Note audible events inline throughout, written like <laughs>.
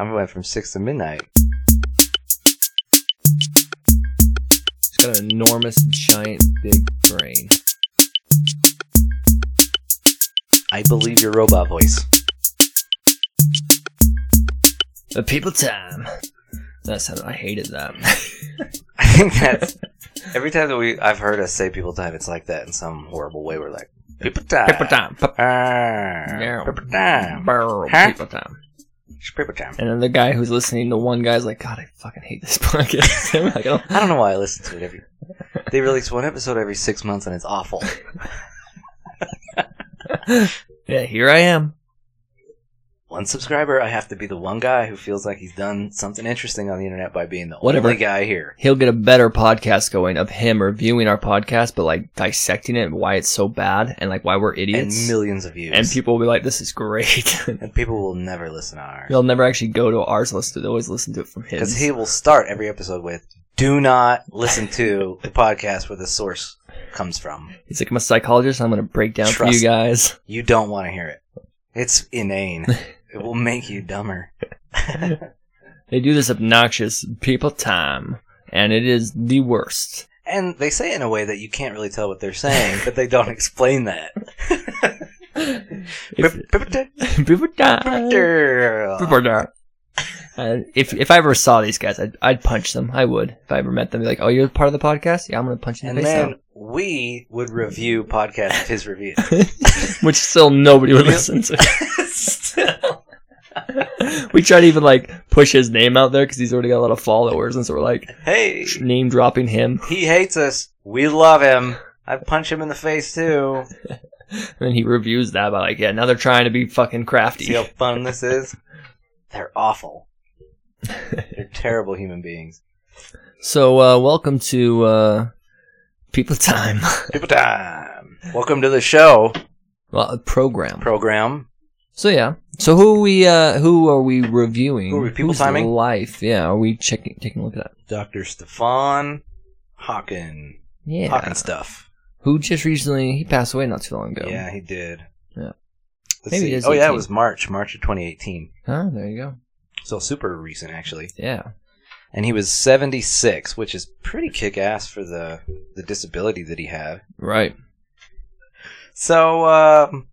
I went from six to midnight. He's got an enormous, giant, big brain. I believe your robot voice. The people time. That sounded. I hated that. <laughs> <laughs> I think that's every time that we I've heard us say people time, it's like that in some horrible way. We're like people time, people time. P- Ah, Yeah. people time, Huh? People time. It's people time. And then the guy who's listening to one guy's like, God, I fucking hate this <laughs> podcast. <laughs> I'm like, oh, I don't know why I listen to it every. They release one episode every six months, and it's awful. <laughs> yeah, here I am. One subscriber, I have to be the one guy who feels like he's done something interesting on the internet by being the Whatever. only guy here. He'll get a better podcast going of him reviewing our podcast, but like dissecting it and why it's so bad and like why we're And idiots. millions of views. And people will be like, this is great. <laughs> And people will never listen to ours. They'll never actually go to ours listen. They'll always listen to it from his. Because he will start every episode with, do not listen to the podcast where the source comes from. He's like, I'm a psychologist. I'm going to break down for Trust you guys. You don't want to hear it. It's inane. <laughs> it will make you dumber. They do this obnoxious people time, and it is the worst. And they say it in a way that you can't really tell what they're saying, but they don't explain that. If. <laughs> Uh, if if I ever saw these guys, I'd, I'd punch them. I would. If I ever met them, be like, "Oh, you're part of the podcast? Yeah, I'm gonna punch you in And the face." then we would review podcast of his review. <laughs> Which still nobody would listen to. <laughs> <laughs> we try to even like push his name out there because he's already got a lot of followers, and so we're like hey, name dropping him. he hates us. We love him. I'd punch him in the face too. <laughs> And then he reviews that by like, "Yeah, now they're trying to be fucking crafty." See how fun this <laughs> is? They're awful. They're terrible human beings. So, uh, welcome to uh, People Time. People time. Welcome to the show well, program. program. So yeah. So who we uh who are we reviewing? Who are we people Whose timing? Life. Yeah. Are we checking taking a look at that? Dr. Stephen Hawking. Yeah. Hawking stuff. Who just recently he passed away not too long ago. Yeah, he did. Yeah. Let's Maybe see. Oh yeah, it was March, March of 2018. Huh, there you go. So super recent actually. Yeah. And he was 76, which is pretty kick-ass for the the disability that he had. Right. So um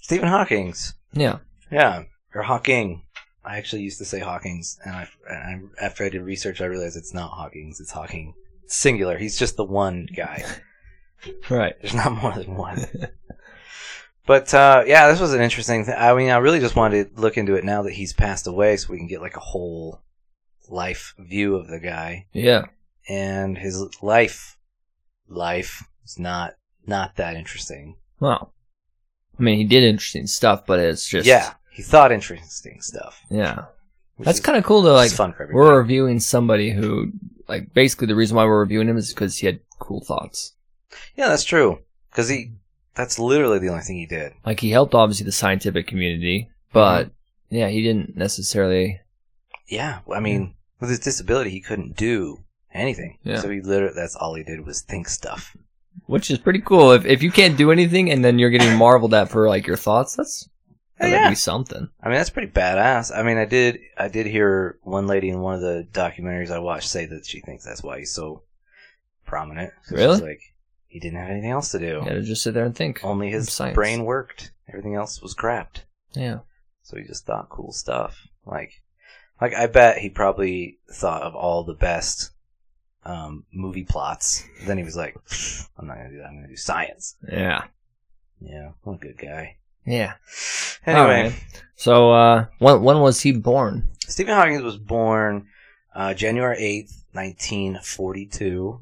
Stephen Hawking's. Yeah. Yeah, or Hawking. I actually used to say Hawking's, and I, and I after I did research, I realized it's not Hawking's. It's Hawking. Singular. He's just the one guy. <laughs> Right. There's not more than one. but uh, yeah, this was an interesting thing. I mean, I really just wanted to look into it now that he's passed away, so we can get like a whole life view of the guy Yeah. and his life. Life is not not that interesting. Well. I mean, he did interesting stuff, but it's just yeah, he thought interesting stuff. Yeah. That's kind of cool to it's like. fun for everybody. We're reviewing somebody who, like, basically the reason why we're reviewing him is because he had cool thoughts. Yeah, that's true. Because he, that's literally the only thing he did. Like, he helped obviously the scientific community, mm-hmm. but yeah, he didn't necessarily. Yeah, I mean, with his disability, he couldn't do anything. Yeah. So he literally, that's all he did was think stuff. Which is pretty cool. If if you can't do anything and then you're getting marveled at for like your thoughts, that's that'd yeah. be something. I mean, that's pretty badass. I mean, I did, I did hear one lady in one of the documentaries I watched say that she thinks that's why he's so prominent. 'Cause Really? she's like, he didn't have anything else to do. You gotta just sit there and think. Only his brain worked. Everything else was crapped. Yeah. So he just thought cool stuff. Like, like I bet he probably thought of all the best um, movie plots. Then he was like, "I'm not gonna do that. I'm gonna do science." Yeah. Yeah, what a good guy. Yeah. Anyway. So, uh, when when was he born? Stephen Hawking was born uh, January eighth, nineteen forty-two.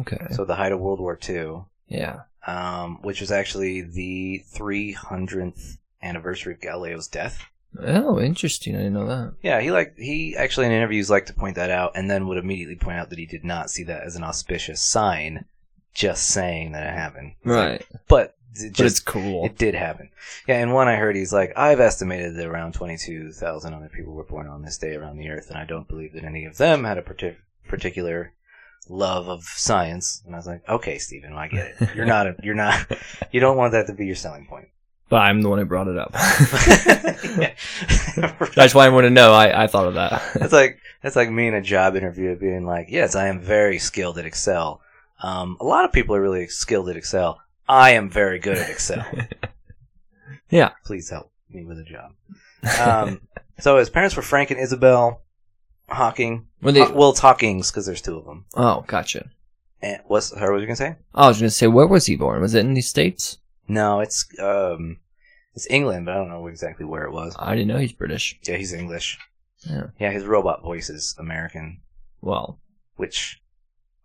Okay. So the height of World War II, Yeah. um, which was actually the three hundredth anniversary of Galileo's death. Oh, interesting. I didn't know that. Yeah, he like he actually in interviews liked to point that out, and then would immediately point out that he did not see that as an auspicious sign, just saying that it happened. Right. but it but it's cool. it did happen. Yeah, and one I heard he's like, I've estimated that around twenty two thousand other people were born on this day around the Earth, and I don't believe that any of them had a partic- particular love of science. And I was like, okay, Stephen, I get it. You're not a, you're not <laughs> you don't want that to be your selling point. But I'm the one who brought it up. Yeah. <laughs> <laughs> That's why I want to know. I, I thought of that. That's like that's like me in a job interview being like, "Yes, I am very skilled at Excel." Um, a lot of people are really skilled at Excel. I am very good at Excel. <laughs> Yeah. Please help me with a job. Um, so his parents were Frank and Isabel Hawking. When they, Haw- well, it's Hawkins because there's two of them. oh, gotcha. And what's her? what were you gonna say? I was going to say, where was he born? Was it in the States? No, it's um, it's England, but I don't know exactly where it was. I didn't know he's British. Yeah, he's English. Yeah. Yeah, his robot voice is American, Well, which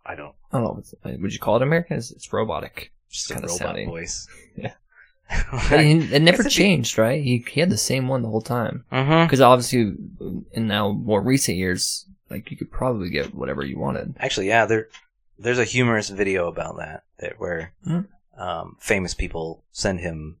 I don't. I don't know. Would you call it American? It's, it's robotic. Just a Kinda robot sounding. voice. <laughs> Yeah. <laughs> But he- it never it'd be- changed, right? He, he had the same one the whole time. mm-hmm. Because obviously, in now more recent years, like you could probably get whatever you wanted. Actually, yeah, there there's a humorous video about that, that where Hmm. Um, famous people send him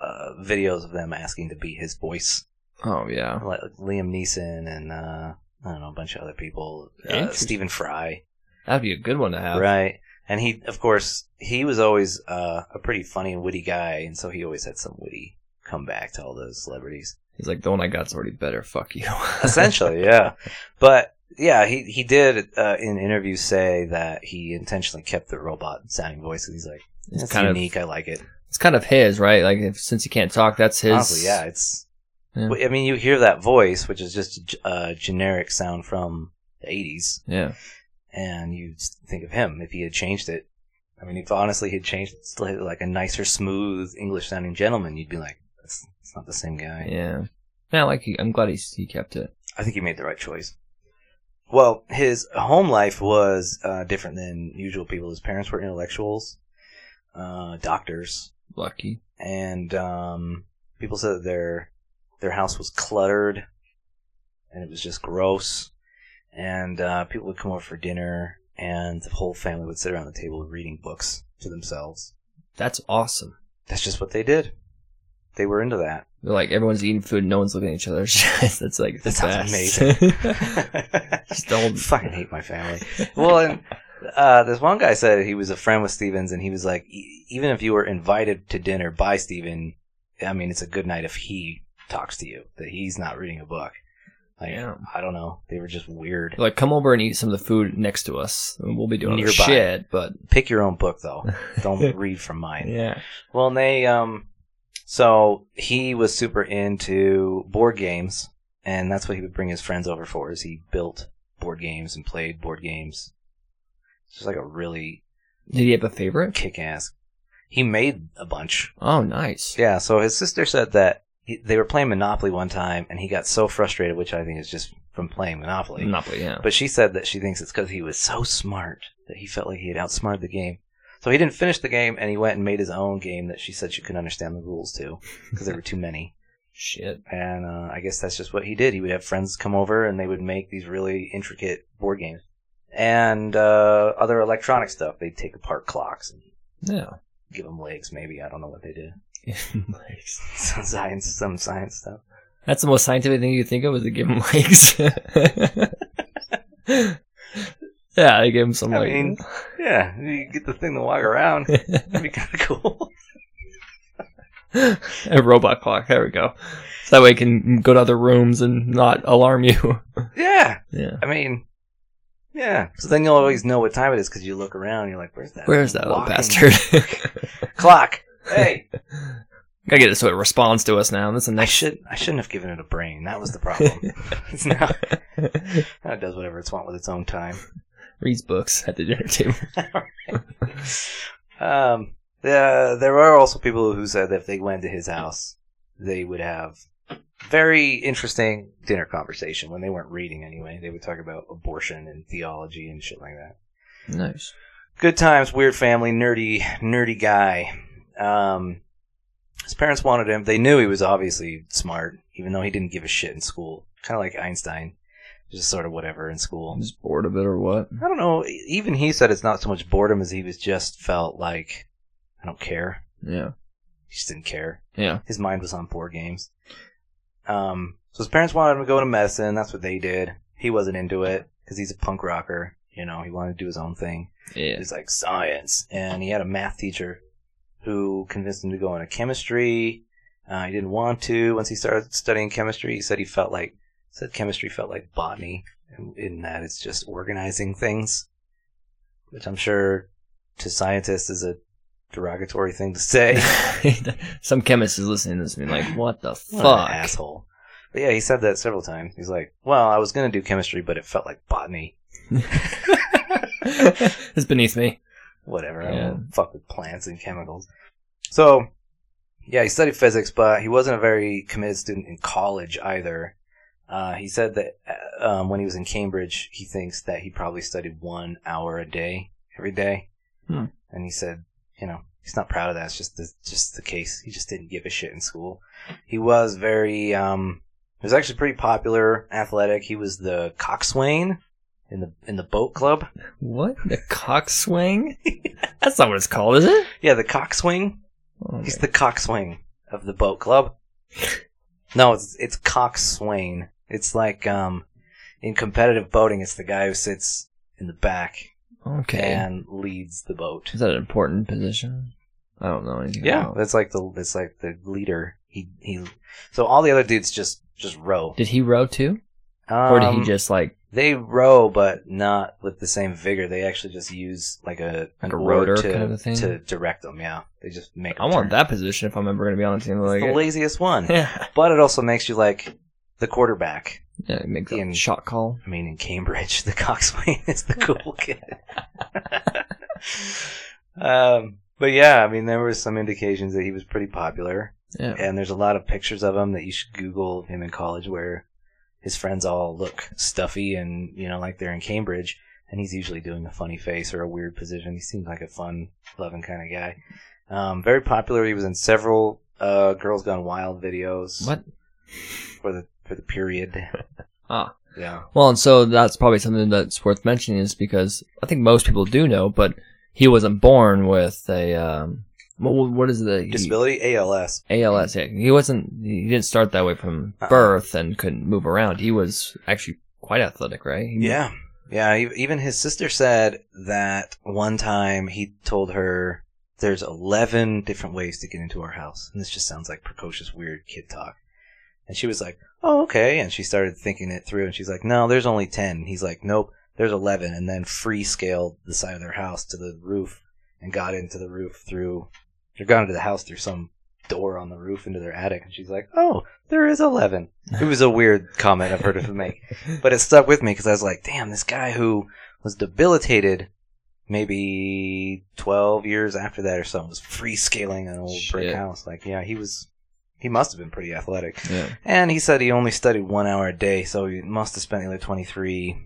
uh, videos of them asking to be his voice, Oh yeah, like Liam Neeson and uh, I don't know a bunch of other people, uh, Interesting. Stephen Fry, that'd be a good one to have. right? And he, of course, he was always uh, a pretty funny and witty guy, and so he always had some witty comeback to all those celebrities. He's like, the one I got's already better. Fuck you. <laughs> essentially yeah but yeah he he did uh, in interviews say that he intentionally kept the robot sounding voice 'cause he's like It's it's kind of unique i like it it's kind of his, right? Like if, since he can't talk, that's his. honestly yeah it's Yeah. i mean you hear that voice which is just a generic sound from the 80s Yeah. and you think of him if he had changed it i mean if honestly he'd changed it to like a nicer smooth english sounding gentleman you'd be like that's, that's not the same guy Yeah. Yeah, like he, I'm glad he he kept it. I think he made the right choice. Well, his home life was uh, different than usual people. His parents were intellectuals, uh, doctors, Lucky. and um, people said that their their house was cluttered, and it was just gross. And uh, people would come over for dinner, and the whole family would sit around the table reading books to themselves. That's awesome. That's just what they did. They were into that. They're like everyone's eating food, no one's looking at each other. <laughs> That's like the That sounds best. amazing. <laughs> <laughs> Just don't- fucking hate my family. Well, and uh, this one guy said he was a friend with Stevens, and he was like, "E- even if you were invited to dinner by Steven, I mean, it's a good night if he talks to you, that he's not reading a book. Like, Yeah. I don't know. They were just weird. Like, come over and eat some of the food next to us. We'll be doing Nearby. shit, but Pick your own book, though. <laughs> Don't read from mine. yeah. Well, and they, um, so he was super into board games, and that's what he would bring his friends over for, is he built board games and played board games. It's just like a really Did he have a favorite? kick ass. He made a bunch. Oh, nice. Yeah, so his sister said that he, they were playing Monopoly one time, and he got so frustrated, which I think is just from playing Monopoly. Monopoly, yeah. But she said that she thinks it's because he was so smart that he felt like he had outsmarted the game. So he didn't finish the game, and he went and made his own game that she said she couldn't understand the rules to because there were too many. <laughs> Shit. And uh, I guess that's just what he did. He would have friends come over, and they would make these really intricate board games and uh, other electronic stuff. They'd take apart clocks and Yeah. give them legs. Maybe I don't know what they did. <laughs> Nice. <laughs> some science, some science stuff. That's the most scientific thing you think of is to give them legs. <laughs> yeah, I gave him some I like. mean, Yeah, you get the thing to walk around. That'd be kind of cool. a robot clock. There we go. So that way it can go to other rooms and not alarm you. yeah, yeah. I mean, yeah. So then you'll always know what time it is because you look around and you're like, "Where's that? Where's that little walking bastard? <laughs> clock?" Hey, <laughs> Gotta get it so it responds to us now. That's a I nice should I shouldn't have given it a brain. That was the problem. <laughs> it's now now it does whatever it's want with its own time. Reads books at the dinner table. um, the, there are also people who said that if they went to his house, they would have very interesting dinner conversation when they weren't reading anyway. They would talk about abortion and theology and shit like that. Nice. Good times, weird family, nerdy, nerdy guy. Um, his parents wanted him. They knew he was obviously smart, even though he didn't give a shit in school. Kind of like Einstein, just sort of whatever in school. Just bored of it or what? I don't know. Even he said it's not so much boredom as he was just felt like I don't care. Yeah. He just didn't care. Yeah. His mind was on board games. Um, so his parents wanted him to go to medicine. That's what they did. He wasn't into it because he's a punk rocker. You know, he wanted to do his own thing. Yeah. It's like science. And he had a math teacher who convinced him to go into chemistry. Uh, he didn't want to. Once he started studying chemistry, he said he felt like said chemistry felt like botany, in, in that it's just organizing things, which I'm sure to scientists is a derogatory thing to say. <laughs> Some chemist is listening to this and being like, "What the What fuck?" asshole. But yeah, he said that several times. He's like, "Well, I was gonna do chemistry, but it felt like botany. <laughs> it's beneath me. Whatever. I don't fuck with plants and chemicals." So, yeah, he studied physics, but he wasn't a very committed student in college either. Uh, he said that uh, um, when he was in Cambridge, he thinks that he probably studied one hour a day every day. Hmm. And he said, you know, he's not proud of that. It's just the, just the case. He just didn't give a shit in school. He was very, um, he was actually pretty popular, athletic. He was the coxswain in the in the boat club. What? The coxswain? <laughs> That's not what it's called, is it? Yeah, the coxswain. Oh, He's the coxswain of the boat club. No, it's it's coxswain. It's like um, in competitive boating, it's the guy who sits in the back okay. and leads the boat. Is that an important position? I don't know anything Yeah, about. that's like the it's like the leader. He he. So all the other dudes just just row. Did he row too, or did he Um, just like They row, but not with the same vigor. They actually just use like a Like a oar rotor to, kind of thing? to direct them. Yeah, they just make. I them want that position if I'm ever going to be on the team It's like the it. laziest one, <laughs> Yeah, but it also makes you like the quarterback. Yeah, it makes a In- shot call. I mean, in Cambridge, <laughs> the coxswain is the cool <laughs> kid. um, but yeah, I mean, there were some indications that he was pretty popular, Yeah, and there's a lot of pictures of him that you should Google of him in college where his friends all look stuffy and you know like they're in Cambridge, and he's usually doing a funny face or a weird position. He seems like a fun, loving kind of guy. Um, very popular. He was in several uh, Girls Gone Wild videos what? for the for the period. <laughs> Ah, Yeah. well, and so that's probably something that's worth mentioning is because I think most people do know, but he wasn't born with a um, what, what is the Disability ALS. ALS. Yeah, he wasn't. He didn't start that way from Uh-uh. birth and couldn't move around. He was actually quite athletic, right? He- Yeah. Yeah, even his sister said that one time he told her there's 11 different ways to get into our house. And this just sounds like precocious, weird kid talk. And she was like, oh, okay. And she started thinking it through and she's like, no, there's only 10. He's like, nope, there's 11. And then free scaled the side of their house to the roof and got into the roof through, or got into the house through some door on the roof into their attic. And she's like, oh, there is 11. It was a weird comment I've heard of him make <laughs> but it stuck with me because I was like, damn, this guy who was debilitated maybe 12 years after that or something was free scaling an old brick house. Like, yeah, he was, he must have been pretty athletic. yeah. And he said he only studied one hour a day, so he must have spent the other 23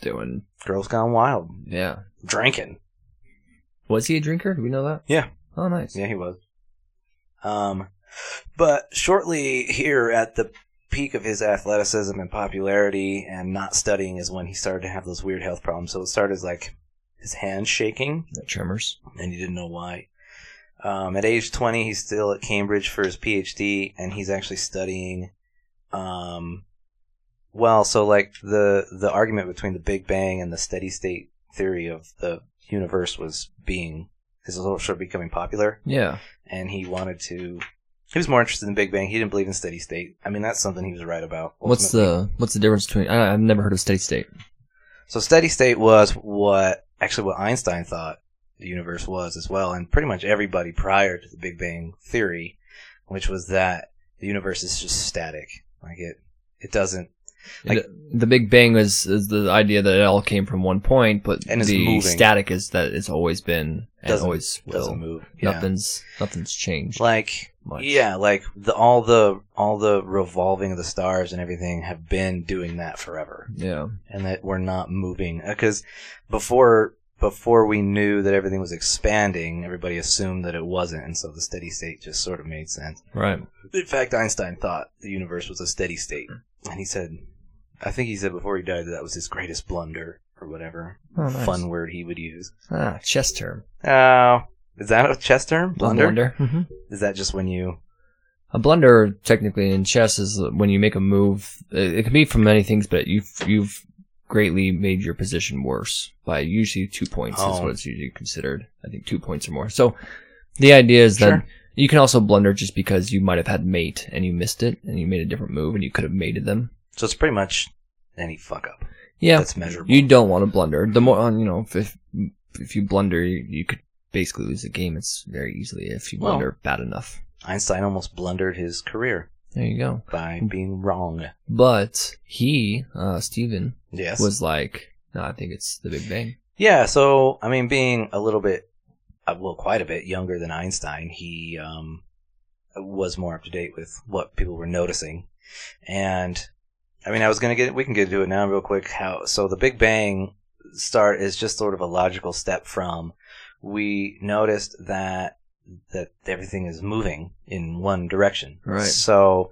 Doing girls gone wild yeah. drinking. Was he a drinker? Do we know that? Yeah. Oh, nice. Yeah, he was. Um, but shortly here at the peak of his athleticism and popularity and not studying is when he started to have those weird health problems. So it started as like his hands shaking The tremors. and he didn't know why. Um, at age 20, he's still at Cambridge for his PhD and he's actually studying, um, well, so like the, the argument between the Big Bang and the steady state theory of the universe was being, is a little sort of becoming popular Yeah. and he wanted to. He was more interested in Big Bang. He didn't believe in steady state. I mean, that's something he was right about. What's the what's the difference between? I, I've never heard of steady state. so steady state was what actually what Einstein thought the universe was as well, and pretty much everybody prior to the Big Bang theory, which was that the universe is just static. Like it, it doesn't. Like- the, the Big Bang is is the idea that it all came from one point, but And the moving. static is that it's always been and Doesn't- always will. Doesn't move. Yeah. Nothing's nothing's changed Like much. yeah, like the all the all the revolving of the stars and everything have been doing that forever. Yeah. and that we're not moving uh, because before before we knew that everything was expanding everybody assumed that it wasn't and so the steady state just sort of made sense Right. in fact einstein thought the universe was a steady state and he said i think he said before he died that that was his greatest blunder or whatever Oh, nice. fun word he would use Ah, chess term. oh is that a chess term blunder Blunder. hmm is that just when you A blunder, technically in chess, is when you make a move. It, it can be from many things, but you've you've greatly made your position worse by usually two points is Oh. what it's usually considered. I think two points or more. So the idea is that You can also blunder just because you might have had mate and you missed it and you made a different move and you could have mated them. So it's pretty much any fuck up Yeah, that's measurable. you don't want to blunder. The more, uh, you know, if if you blunder, you, you could basically lose the game. It's very easily if you Well- blunder bad enough. Einstein almost blundered his career There you go. by being wrong. But he, uh, Steven, Yes. was like, no, I think it's the Big Bang. Yeah, so I mean, being a little bit, uh, well, quite a bit younger than Einstein, he um, was more up to date with what people were noticing, and I mean, I was gonna get, we can get to it now real quick. How so? The Big Bang start is just sort of a logical step from we noticed that that everything is moving in one direction. Right. So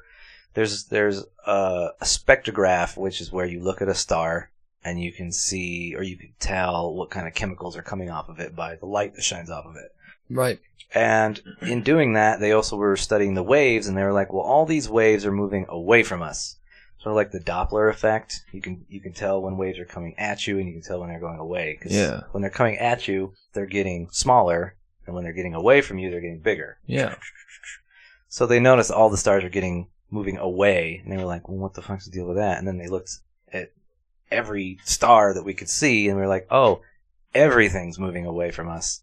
there's there's a, a spectrograph, which is where you look at a star and you can see or you can tell what kind of chemicals are coming off of it by the light that shines off of it. Right. And in doing that, they also were studying the waves, and they were like, "Well, all these waves are moving away from us." Sort of like the Doppler effect. You can you can tell when waves are coming at you, and you can tell when they're going away. 'Cause Yeah. When they're coming at you, they're getting smaller, and when they're getting away from you, they're getting bigger. Yeah. <laughs> So they noticed all the stars are getting moving away, and they were like, "Well, what the fuck's the deal with that?" And then they looked at every star that we could see, and we were like, "Oh, everything's moving away from us."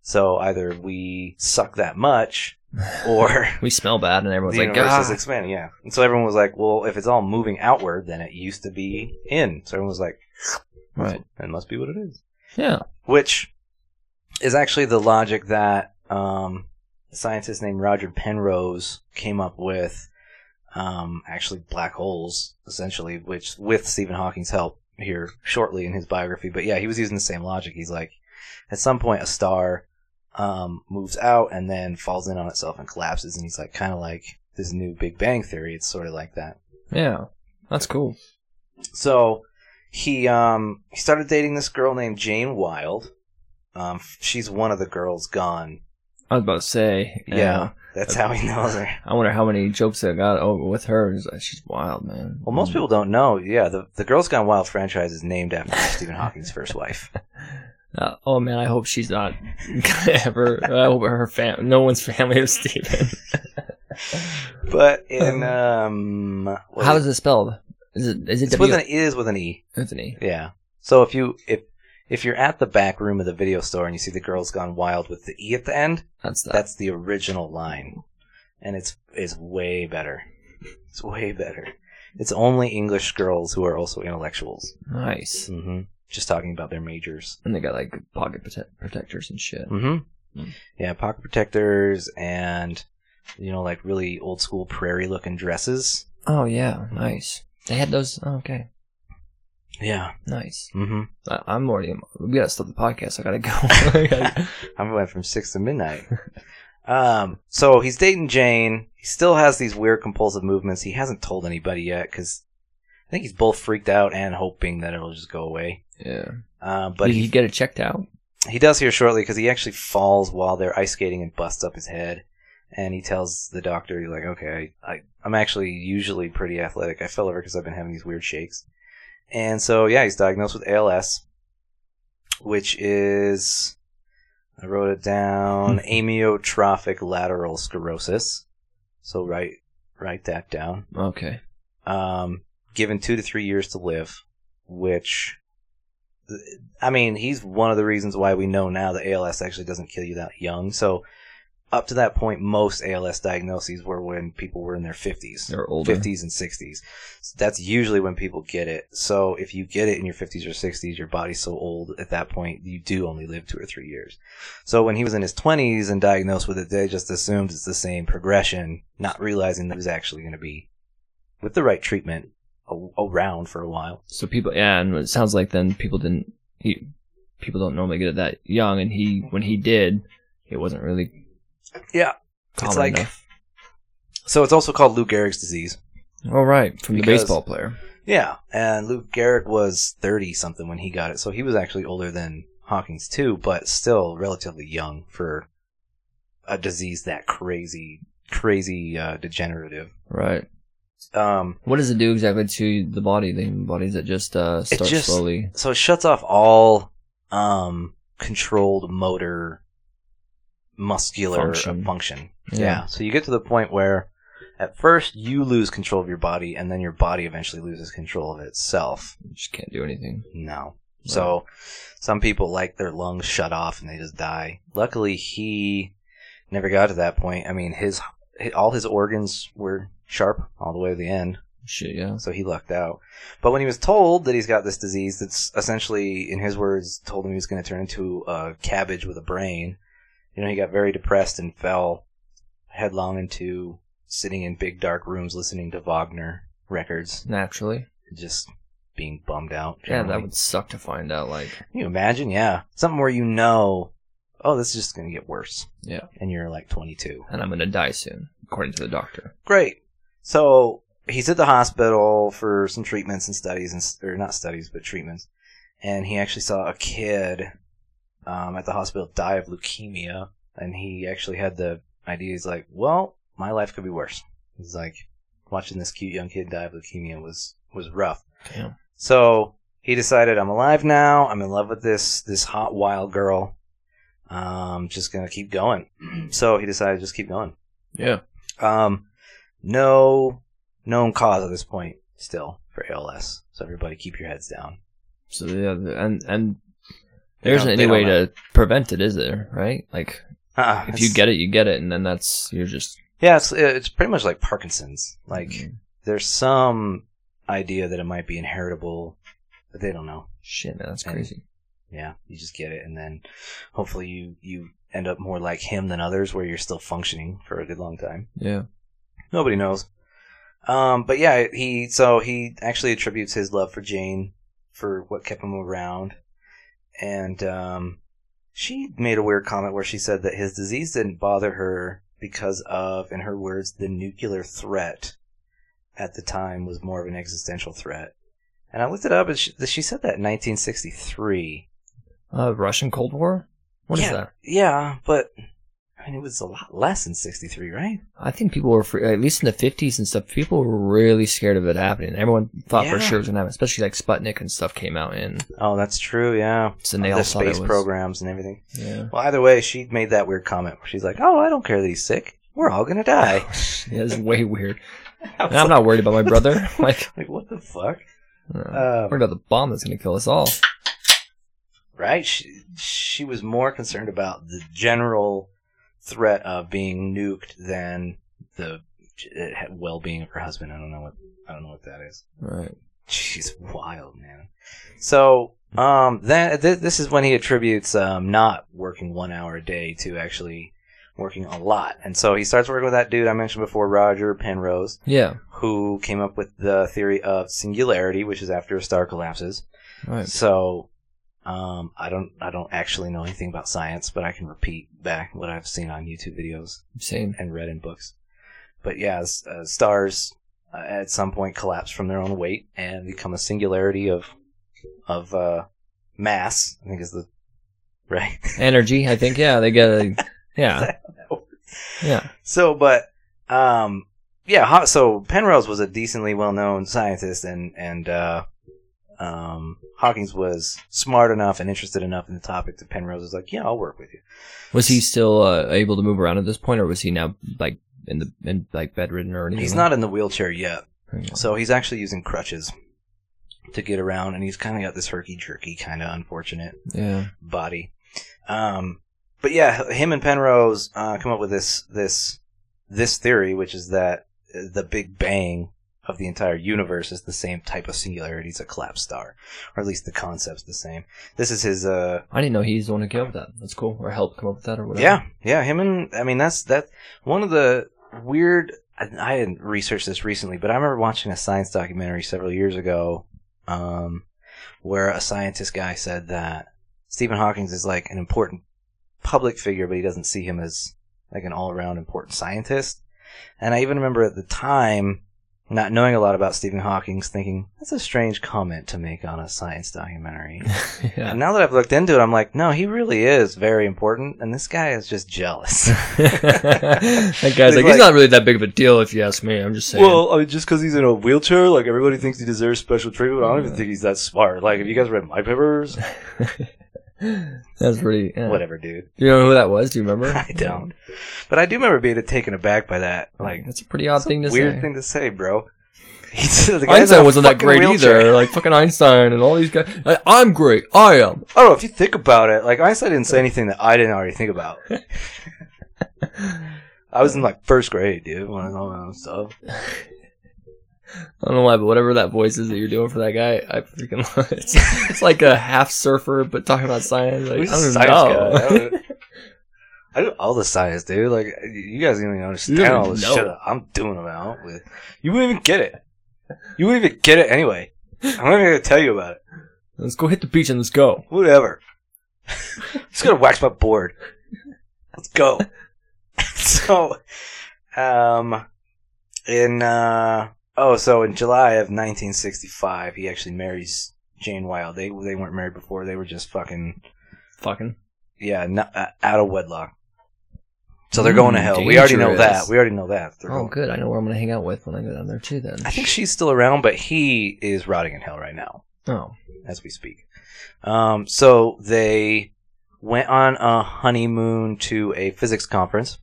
So either we suck that much, <laughs> or We smell bad and everyone's the like, universe is ah. expanding. Yeah, and so everyone was like, "Well, if it's all moving outward, then it used to be in." So everyone was like, Right. "It must be what it is." Yeah. which is actually the logic that um, a scientist named Roger Penrose came up with. Um, actually, black holes, essentially, which with Stephen Hawking's help here shortly in his biography. But yeah, he was using the same logic. He's like, at some point, a star um, moves out and then falls in on itself and collapses, and he's like, kind of like this new Big Bang theory. It's sort of like that. Yeah. That's cool. So he um he started dating this girl named Jane Wilde. Um, she's one of the girls gone. I was about to say. Yeah, that's how he knows her. I wonder how many jokes I got over with her. Like, She's wild, man. Well, most people don't know. Yeah, the the Girls Gone Wild franchise is named after <laughs> Stephen Hawking's first wife. <laughs> Uh, oh man, I hope she's not <laughs> ever. I hope her fam, no one's family is Stephen. But in um, How is it spelled? Is it is it? It's with an it is with an e. Anthony. Yeah. So if you if if you're at the back room of the video store and you see the Girls Gone Wild with the e at the end, That's that. That's the original line, and it's it's way better. It's way better. It's only English girls who are also intellectuals. nice. hmm Just talking about their majors. And they got like pocket prote- protectors and shit. hmm Mm. Yeah, pocket protectors and you know like really old school prairie looking dresses. Oh yeah, nice. They had those. Oh, okay, Yeah. nice. hmm I, I'm already. We gotta stop the podcast. I gotta go. <laughs> I <laughs> went from six to midnight. um, so he's dating Jane. He still has these weird compulsive movements. He hasn't told anybody yet because I think he's both freaked out and hoping that it'll just go away. yeah. Uh, but Did he he get it checked out? He does here shortly because he actually falls while they're ice skating and busts up his head. And he tells the doctor, he's like, okay, I, I, I'm actually usually pretty athletic. I fell over because I've been having these weird shakes. And so, yeah, he's diagnosed with ALS, which is, I wrote it down, amyotrophic lateral sclerosis. So write, write that down Okay. um, given two to three years to live, which, I mean, he's one of the reasons why we know now that ALS actually doesn't kill you that young. So, up to that point, most ALS diagnoses were when people were in their 50s. They're older. 50s and 60s. So that's usually when people get it. So if you get it in your 50s or 60s, your body's so old at that point, you do only live two or three years. So when he was in his 20s and diagnosed with it, they just assumed it's the same progression, not realizing that it was actually going to be, with the right treatment, around for a while. So people, yeah, and it sounds like then people didn't. He, people don't normally get it that young, and he, when he did, it wasn't really Yeah. common like- enough. So it's also called Lou Gehrig's disease. All right, from the baseball player. Yeah, and Lou Gehrig was 30 something when he got it, so he was actually older than Hawkins too, but still relatively young for a disease that crazy, crazy uh, degenerative. Right. Um, What does it do exactly to the body? The bodies that just uh, start just- slowly. so it shuts off all um, controlled motor, muscular Function. function. Yeah. So you get to the point where at first you lose control of your body and then your body eventually loses control of itself. You just can't do anything. No. So some people like their lungs shut off and they just die. Luckily he never got to that point. I mean his all his organs were sharp all the way to the end. Shit, yeah. So he lucked out. But when he was told that he's got this disease that's essentially, in his words, told him he was going to turn into a cabbage with a brain, you know, he got very depressed and fell headlong into sitting in big dark rooms listening to Wagner records, Naturally. just being bummed out. Yeah, that would suck to find out. Like, Can you imagine? Yeah. Something where you know, oh, this is just going to get worse. Yeah. And you're like 22. and I'm gonna die soon, according to the doctor. Great. So he's at the hospital for some treatments and studies, and or not studies, but treatments. And he actually saw a kid um, at the hospital die of leukemia, and he actually had the idea. He's like, "Well, my life could be worse." He's like, watching this cute young kid die of leukemia was was rough. Damn. So he decided, I'm alive now. I'm in love with this this hot wild girl. Um, just gonna keep going. <clears throat> so he decided to just keep going. Yeah. Um, no known cause at this point still for ALS. So everybody keep your heads down. So yeah, and and there isn't any way to prevent it, is there? Right? Like, Uh-uh, if you get it, you get it, and then that's you're just yeah, it's it's pretty much like Parkinson's. Like Mm, there's some idea that it might be inheritable, but they don't know. shit, man, that's And- crazy. Yeah, you just get it, and then hopefully you you end up more like him than others, where you're still functioning for a good long time. Yeah. Nobody knows. Um, but yeah, he so he actually attributes his love for Jane for what kept him around, and um, she made a weird comment where she said that his disease didn't bother her because of, in her words, the nuclear threat at the time was more of an existential threat. And I looked it up, and she, she said that in 1963. Uh, Russian Cold War. What is yeah, that? Yeah, but I mean, it was a lot less than 63, right? I think people were, at least in the fifties and stuff, people were really scared of it happening. Everyone thought for sure it was gonna happen, especially like Sputnik and stuff came out in. Oh, that's true. Yeah, So they the all it space was- programs and everything. Yeah. Well, either way, she made that weird comment where she's like, "Oh, I don't care that he's sick. We're all gonna die." <laughs> yeah, it's way weird. <laughs> I And was I'm not worried about my brother. <laughs> like, like, what the fuck? uh, Um, worried about the bomb that's gonna kill us all. Right? She she was more concerned about the general threat of being nuked than the uh, well-being of her husband. I don't know what I don't know what that is. Right. She's wild, man. So, um, that th- this is when he attributes um, not working one hour a day to actually working a lot, and so he starts working with that dude I mentioned before, Roger Penrose, Yeah. who came up with the theory of singularity, which is after a star collapses. Right. So, um, I don't I don't actually know anything about science, but I can repeat back what I've seen on YouTube videos Same. and read in books. But yeah, uh, stars uh, at some point collapse from their own weight and become a singularity of of uh, mass. I think is the right. <laughs> Energy. I think. Yeah. They get a. Yeah. <laughs> Yeah. so, but um, yeah. So Penrose was a decently well known scientist, and and uh, um, Hawkins was smart enough and interested enough in the topic that Penrose was like, yeah, I'll work with you. Was he still uh, able to move around at this point, or was he now like in the in like bedridden or anything? He's not in the wheelchair yet. So he's actually using crutches to get around, and he's kind of got this herky jerky, kind of unfortunate Yeah. body. Um, but yeah, him and Penrose uh, come up with this this this theory, which is that uh, the Big Bang of the entire universe is the same type of singularity as a collapsed star, or at least the concept's the same. This is his. Uh, I didn't know he's the one who came up with that. That's cool. Or helped come up with that, or whatever. yeah, yeah, him and I mean that's that one of the weird. I, I hadn't researched this recently, but I remember watching a science documentary several years ago, um, where a scientist guy said that Stephen Hawking is like an important public figure, but he doesn't see him as like an all-around important scientist. And I even remember at the time not knowing a lot about Stephen Hawking, thinking that's a strange comment to make on a science documentary. <laughs> yeah. And now that I've looked into it, I'm like, no, he really is very important, and this guy is just jealous. <laughs> that guy's like, like- he's not really that big of a deal if you ask me. I'm just saying. Well, I mean, just because he's in a wheelchair, like everybody thinks he deserves special treatment. I don't even think he's that smart. Like, have you guys read my papers? <laughs> <laughs> That's pretty. Yeah. Whatever, dude. Do you know who that was? Do you remember? <laughs> I don't. But I do remember being taken aback by that. Oh, like, that's a pretty odd thing to weird say. thing to say, bro. <laughs> He's, the guy's in Einstein wasn't that great wheelchair. either. Like fucking Einstein and all these guys. Like, I'm great. I am. I don't know if you think about it. Like Einstein didn't say anything that I didn't already think about. I was in like first grade, dude. When I know that stuff. I don't know why, but whatever that voice is that you're doing for that guy, I freaking love it. It's, <laughs> it's like a half surfer, but talking about science. Like, Who's I don't science know. guy? I do all the science, dude. Like you guys don't even understand don't all the shit I'm doing about with. You wouldn't even get it. You wouldn't even get it anyway. I'm not even gonna tell you about it. let's go hit the beach and let's go. Whatever. <laughs> Just gonna wax my board. Let's go. <laughs> so, um, in uh, oh, so in July of 1965, he actually marries Jane Wilde. They they weren't married before. They were just fucking Fucking. yeah, not, uh, out of wedlock. So they're going to Mm, hell. We already know that. We already know that. They're Oh, going- good. I know where I'm gonna hang out with when I go down there too. Then. I think she's still around, but he is rotting in hell right now. Oh, as we speak. Um, so they went on a honeymoon to a physics conference.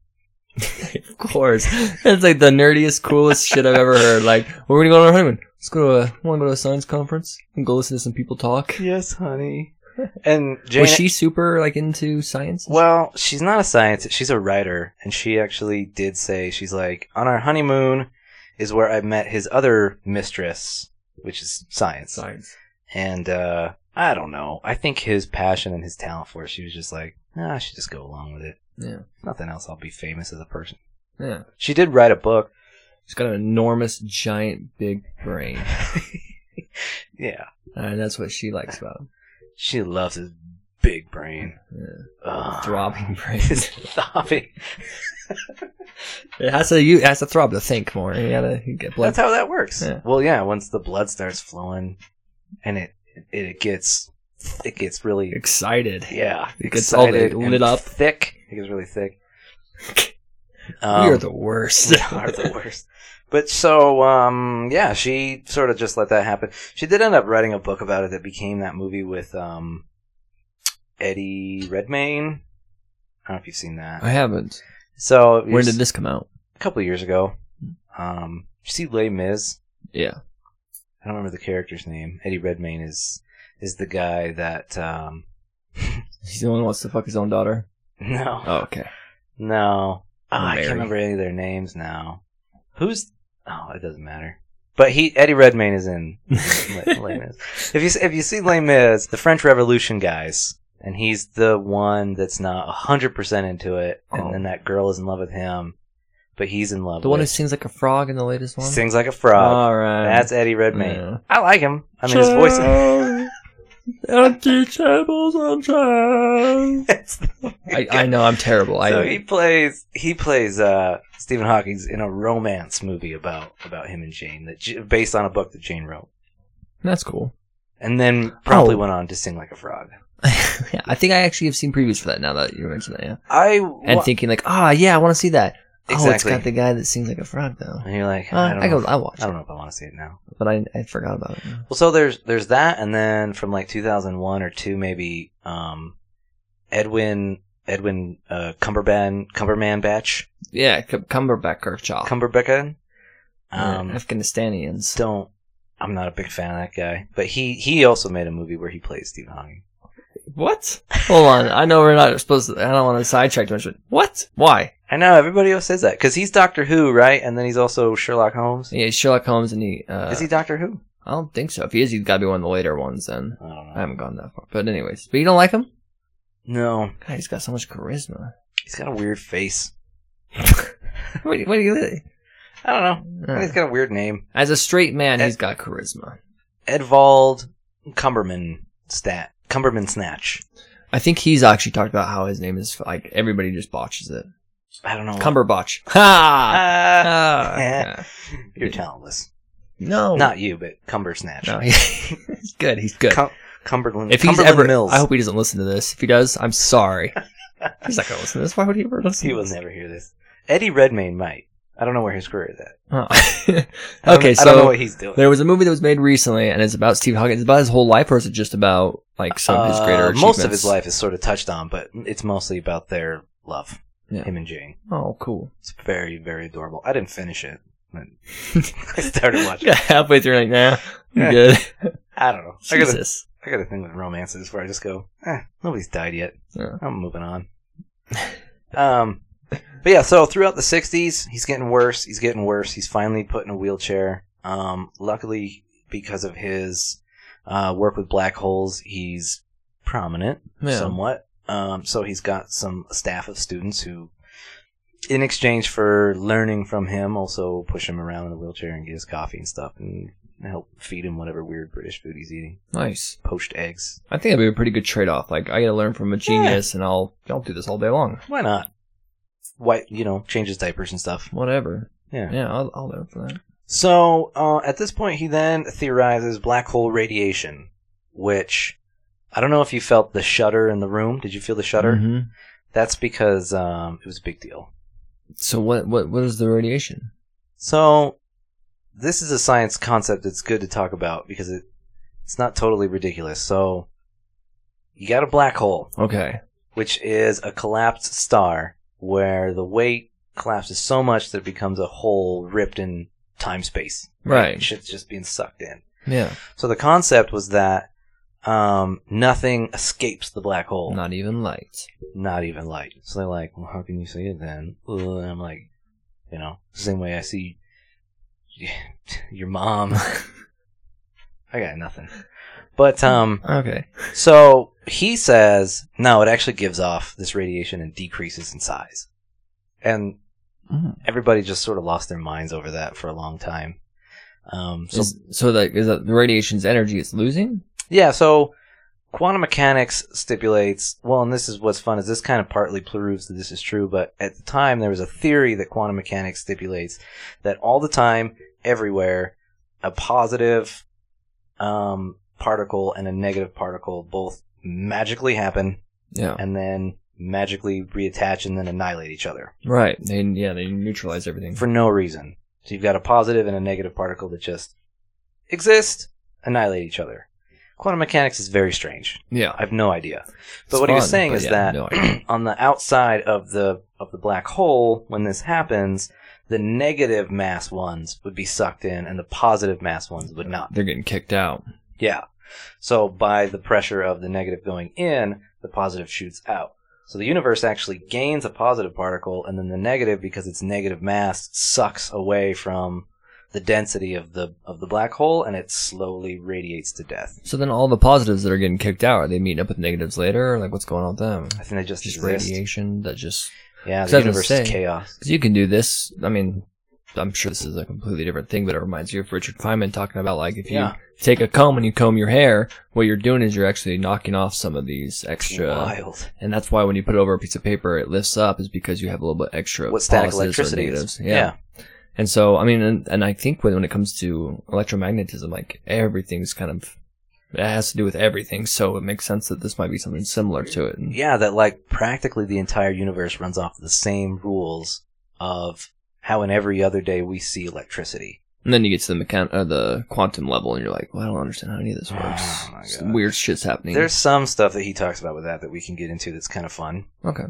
<laughs> of course. It's like the nerdiest, coolest shit I've ever heard. Like, we're gonna go on our honeymoon. Let's go to a. Want to go to a science conference and go listen to some people talk. Yes, honey. <laughs> And Jane, Was she super like into science? well, she's not a scientist. She's a writer, and she actually did say she's like on our honeymoon is where I met his other mistress, which is science. Science. And uh, I don't know. I think his passion and his talent for it, she was just like, nah, I should just go along with it. Yeah. Nothing else. I'll be famous as a person. Yeah. She did write a book. She's got an enormous, giant, big brain, <laughs> Yeah. and that's what she likes about him. She loves his big brain. Yeah. Throbbing <laughs> brain. Throbbing. <laughs> it has to. You has to throb to think more. You gotta get blood. That's how that works. Yeah. Well, yeah. Once the blood starts flowing, and it it, it gets it gets really excited. yeah It gets all excited lit up. thick. It gets really thick. <laughs> we are Um, the worst. <laughs> we are the worst. But so, um, yeah, she sort of just let that happen. She did end up writing a book about it that became that movie with um, Eddie Redmayne. I don't know if you've seen that. I haven't. So When did this come out? a couple years ago. Um, you see Les Mis? Yeah. I don't remember the character's name. Eddie Redmayne is is the guy that um He's the one who wants to fuck his own daughter. <laughs> no Oh, okay. no oh, I can't remember any of their names now. Who's oh it doesn't matter. But he Eddie Redmayne is in <laughs> If you if you see Les Mis, the French Revolution guys, and he's the one that's not hundred percent into it, and Oh. then that girl is in love with him, but he's in love. With. The one who sings like a frog in the latest one. sings like a frog. All right. That's Eddie Redmayne. Yeah. I like him. I mean, his voice. <laughs> Untouchable sunshine. <laughs> It's- I, I know I'm terrible. so I he plays he plays uh, Stephen Hawking in a romance movie about about him and Jane that J- based on a book that Jane wrote, that's cool. and then probably Oh. went on to sing like a frog. <laughs> yeah, I think I actually have seen previews for that now that you mention that. Yeah, I and wa- thinking like, ah, yeah, I want to see that. Oh, it's Exactly. got the guy that sings like a frog though. and you're like, Uh, I don't I go, I watch I don't know if I want to see it now. but I I forgot about it. Well, so there's there's that, and then from like 2001 or two, maybe um, Edwin Edwin uh, Cumberban Cumberman Batch Yeah, C- Cumberbatch Kirchhoff. Cumberbecken. Yeah, Um, Afghanistanians. don't. I'm not a big fan of that guy, but he he also made a movie where he plays Stephen Hawking. What? Hold on. I know we're not supposed to. I don't want to sidetrack too much. But what? Why? I know everybody else says that because he's Doctor Who, right? And then he's also Sherlock Holmes. Yeah, he's Sherlock Holmes, and he. Uh, Is he Doctor Who? I don't think so. If he is, he's got to be one of the later ones. Then I don't know. I haven't gone that far. But anyways, but you don't like him? no, God, he's got so much charisma. he's got a weird face. <laughs> what, what do you? I don't know. Uh, He's got a weird name. As a straight man, Ed- he's got charisma. Edvald Cumberman Stat Cumberman Snatch. I think he's actually talked about how his name is like everybody just botches it. I don't know. Cumberbatch. <laughs> Ha! Ah, Ah, yeah. you're talentless. No, Not you, but Cumber Snatch. no. <laughs> he's good. He's good. Cum- Cumberland. if he's Cumberland ever, Mills. I hope he doesn't listen to this. If he does, I'm sorry. <laughs> he's not gonna listen to this. Why would he ever listen? he will never hear this. Eddie Redmayne might. I don't know where his career is at. Don't- okay, I don't know so what he's doing. there was a movie that was made recently, and it's about Steve Hawking. It's about his whole life, or is it just about like some of his greater Uh, achievements? most of his life is sort of touched on, but it's mostly about their love, Yeah. him and Jane. Oh, cool. It's very, very adorable. I didn't finish it. but <laughs> I started <laughs> watching. Yeah, halfway through, right now. I'm good. <laughs> I don't know. I got a, Jesus. I got a thing with romances where I just go, eh, nobody's died yet. Yeah. I'm moving on. um, but yeah, so throughout the '60s, he's getting worse. He's getting worse. He's finally put in a wheelchair. Um, luckily, because of his uh, work with black holes, he's prominent Yeah. somewhat. Um, so he's got some staff of students who, in exchange for learning from him, also push him around in a wheelchair and get his coffee and stuff, and help feed him whatever weird British food he's eating, Nice. poached eggs. I think that'd be a pretty good trade-off. Like, I gotta learn from a genius, and I'll I'll do this all day long. Why not? Why you know, changes diapers and stuff. Whatever. Yeah. Yeah, I'll, I'll learn from that. So uh, at this point, he then theorizes black hole radiation, which I don't know if you felt the shudder in the room. Did you feel the shudder? Mhm. That's because um, it was a big deal. So what what what is the radiation? So this is a science concept that's good to talk about because it it's not totally ridiculous. So you got a black hole, Okay. which is a collapsed star where the weight collapses so much that it becomes a hole ripped in time space. Right. Shit's just being sucked in. Yeah. So the concept was that um, nothing escapes the black hole, not, even light. Not even light. So they're like, well, how can you see it then? And I'm like, you know, the same way I see <laughs> your mom. <laughs> I got nothing. But um, Okay. so he says no, it actually gives off this radiation and decreases in size, and Mhm. everybody just sort of lost their minds over that for a long time. Um, so Is, so that is that the radiation's energy is losing? Yeah, so quantum mechanics stipulates, well, and this is what's fun, is this kind of partly proves that this is true, but at the time there was a theory that quantum mechanics stipulates that all the time, everywhere, a positive um, particle and a negative particle both magically happen Yeah. and then magically reattach and then annihilate each other Right. They yeah they neutralize everything. for no reason. So you've got a positive and a negative particle that just exist, annihilate each other. Quantum mechanics is very strange. yeah. I have no idea. But It's what he was fun, saying but is yeah, that no <clears throat> idea. on the outside of the of the black hole, when this happens, the negative mass ones would be sucked in, and the positive mass ones would not. They're getting kicked out. Yeah. So by the pressure of the negative going in, the positive shoots out. So the universe actually gains a positive particle, and then the negative, because it's negative mass, sucks away from the density of the of the black hole, and it slowly radiates to death. So then all the positives that are getting kicked out are they meeting up with negatives later? Like what's going on with them? I think they just, Just exist. radiation that just yeah, the I was gonna universe say- is chaos. Because you can do this. I mean, I'm sure this is a completely different thing, but it reminds you of Richard Feynman talking about like if you Yeah. take a comb and you comb your hair, what you're doing is you're actually knocking off some of these extra. Wild. And that's why when you put it over a piece of paper, it lifts up, is because you have a little bit extra. What static electricity negatives. is. Yeah. And so, I mean, and, and I think when, when it comes to electromagnetism, like everything's kind of, it has to do with everything. So it makes sense that this might be something similar to it. And Yeah, that like practically the entire universe runs off the same rules of how in every other day we see electricity. And then you get to the mechan- uh, the quantum level, and you're like, well, I don't understand how any of this works. Oh my Some weird shit's happening. There's some stuff that he talks about with that that we can get into that's kind of fun. okay.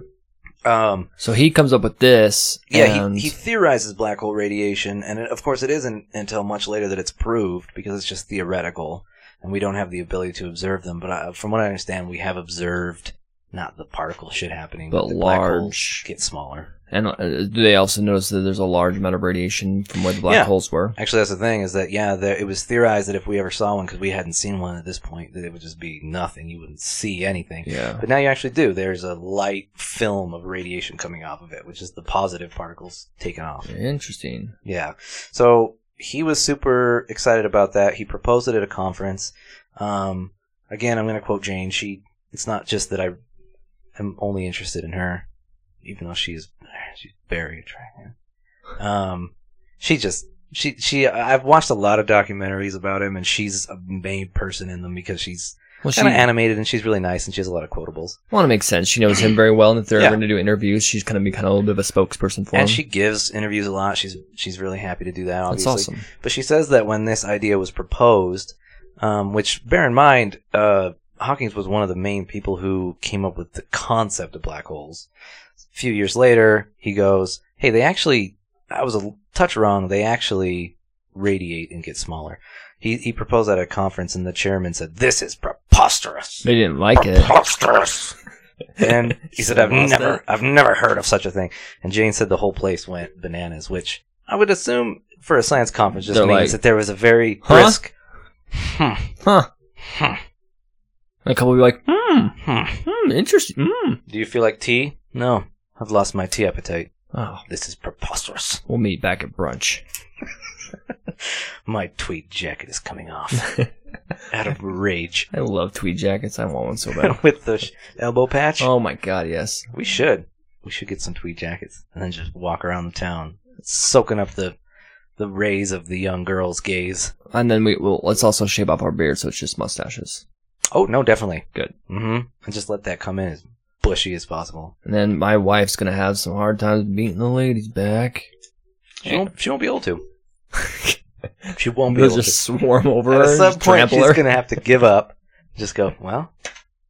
Um, So he comes up with this. yeah, and he, he theorizes black hole radiation, and it, of course, it isn't until much later that it's proved because it's just theoretical, and we don't have the ability to observe them. But I, from what I understand, we have observed not the particle shit happening, But holes large- get smaller. And uh, do they also notice that there's a large amount of radiation from where the black Yeah. holes were? Actually, that's the thing is that yeah, there, it was theorized that if we ever saw one, because we hadn't seen one at this point, that it would just be nothing. You wouldn't see anything. Yeah. But now you actually do. There's a light film of radiation coming off of it, which is the positive particles taken off. Interesting. Yeah. So he was super excited about that. He proposed it at a conference. Um, again, I'm going to quote Jane. She, it's not just that I am only interested in her, even though she's, she's very attractive. Um, she just, she, she, I've watched a lot of documentaries about him and she's a main person in them because she's Well, kind of animated, and she's really nice, and she has a lot of quotables. well, it makes sense. She knows him very well, and if they're Yeah. ever going to do interviews, she's going to be kind of a little bit of a spokesperson for him. And she gives interviews a lot. She's she's really happy to do that. That's Obviously, awesome. But she says that when this idea was proposed, um, which bear in mind, uh, Hawkins was one of the main people who came up with the concept of black holes. A few years later, he goes, "Hey, they actually, I was a touch wrong. They actually radiate and get smaller." He he proposed at a conference, and the chairman said, "This is preposterous." They didn't like it. Preposterous. <laughs> and he said, "I've never, it. I've never heard of such a thing." And Jane said the whole place went bananas, which I would assume for a science conference just They're means like, that there was a very "Huh?" brisk. Hmm. Huh. Hmm. And a couple will be like, hmm, Hmm. hmm, interesting. Hmm. Do you feel like tea? No, I've lost my tea appetite. Oh, This is preposterous. we'll meet back at brunch. <laughs> My tweed jacket is coming off <laughs> out of rage I love tweed jackets. I want one so bad. <laughs> with the sh- elbow patch. oh my god, yes. We should. We should get some tweed jackets and then just walk around the town, soaking up the the rays of the young girls' gaze. And then we will let's also shave off our beard so it's just mustaches. Oh no, definitely. Good. Mm-hmm. And just let that come in as bushy as possible. And then my wife's gonna have some hard times beating the ladies back. She won't. She won't be able to. <laughs> She won't be They'll able just to. swarm over At her, some and point, she's her. gonna have to give up. Just go. Well,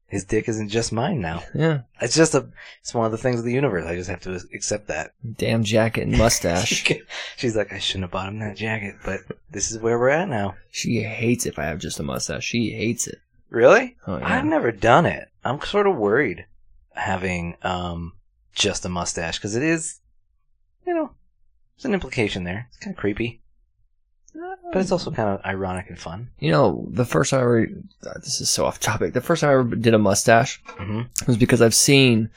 his dick isn't just mine now. Yeah, It's just a. It's one of the things of the universe. I just have to accept that. damn jacket and mustache. <laughs> She's like, I shouldn't have bought him that jacket, but this is where we're at now. she hates if I have just a mustache. She hates it. Really? Oh yeah. I've never done it. I'm sort of worried having um just a mustache because it is, you know, there's an implication there. It's kind of creepy, but it's also kind of ironic and fun. You know, the first time I ever, uh, this is so off topic. The first time I ever did a mustache hmm was because I've seen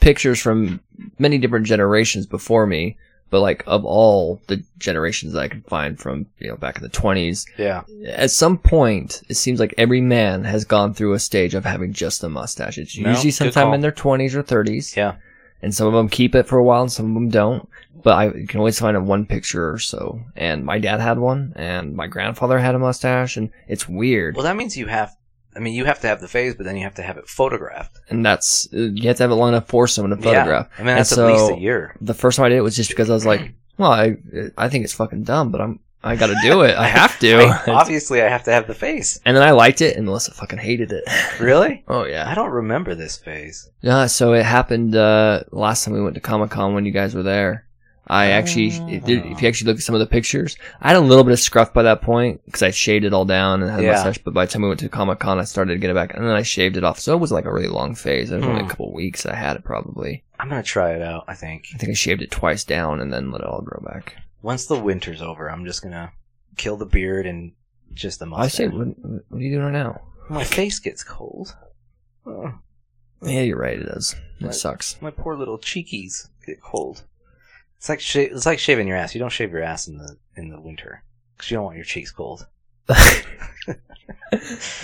pictures from many different generations before me, but like of all the generations that I could find from, you know, back in the 20s, Yeah. at some point, it seems like every man has gone through a stage of having just a mustache. It's No, usually sometime in their 20s or 30s. Yeah. And some of them keep it for a while and some of them don't. But I can always find a one picture or so. And my dad had one, and my grandfather had a mustache, and it's weird. Well, that means you have. I mean, you have to have the phase, but then you have to have it photographed. And that's, you have to have it long enough for someone to photograph. Yeah. I mean, that's And at least a year. The first time I did it was just because I was like, well, I, I think it's fucking dumb, but I'm, I gotta do it. I have to. <laughs> I- obviously, I have to have the face. and then I liked it, and Melissa fucking hated it. <laughs> Really? oh yeah. I don't remember this phase. Yeah, so it happened uh, last time we went to Comic Con when you guys were there. I actually, if you- if you actually look at some of the pictures, I had a little bit of scruff by that point because I shaved it all down and had a Yeah. mustache. But by the time we went to Comic Con, I started to get it back, and then I shaved it off. So it was like a really long phase. It was only Hmm. a couple weeks I had it probably. I'm gonna try it out. I think I think I shaved it twice down and then let it all grow back. once the winter's over, I'm just gonna kill the beard and just the I mustache. say, what, what are you doing right now? My face gets cold. Oh, Yeah, you're right. It does. It Right. sucks. my poor little cheekies get cold. It's like sha- it's like shaving your ass. You don't shave your ass in the in the winter because you don't want your cheeks cold. <laughs> <laughs> Have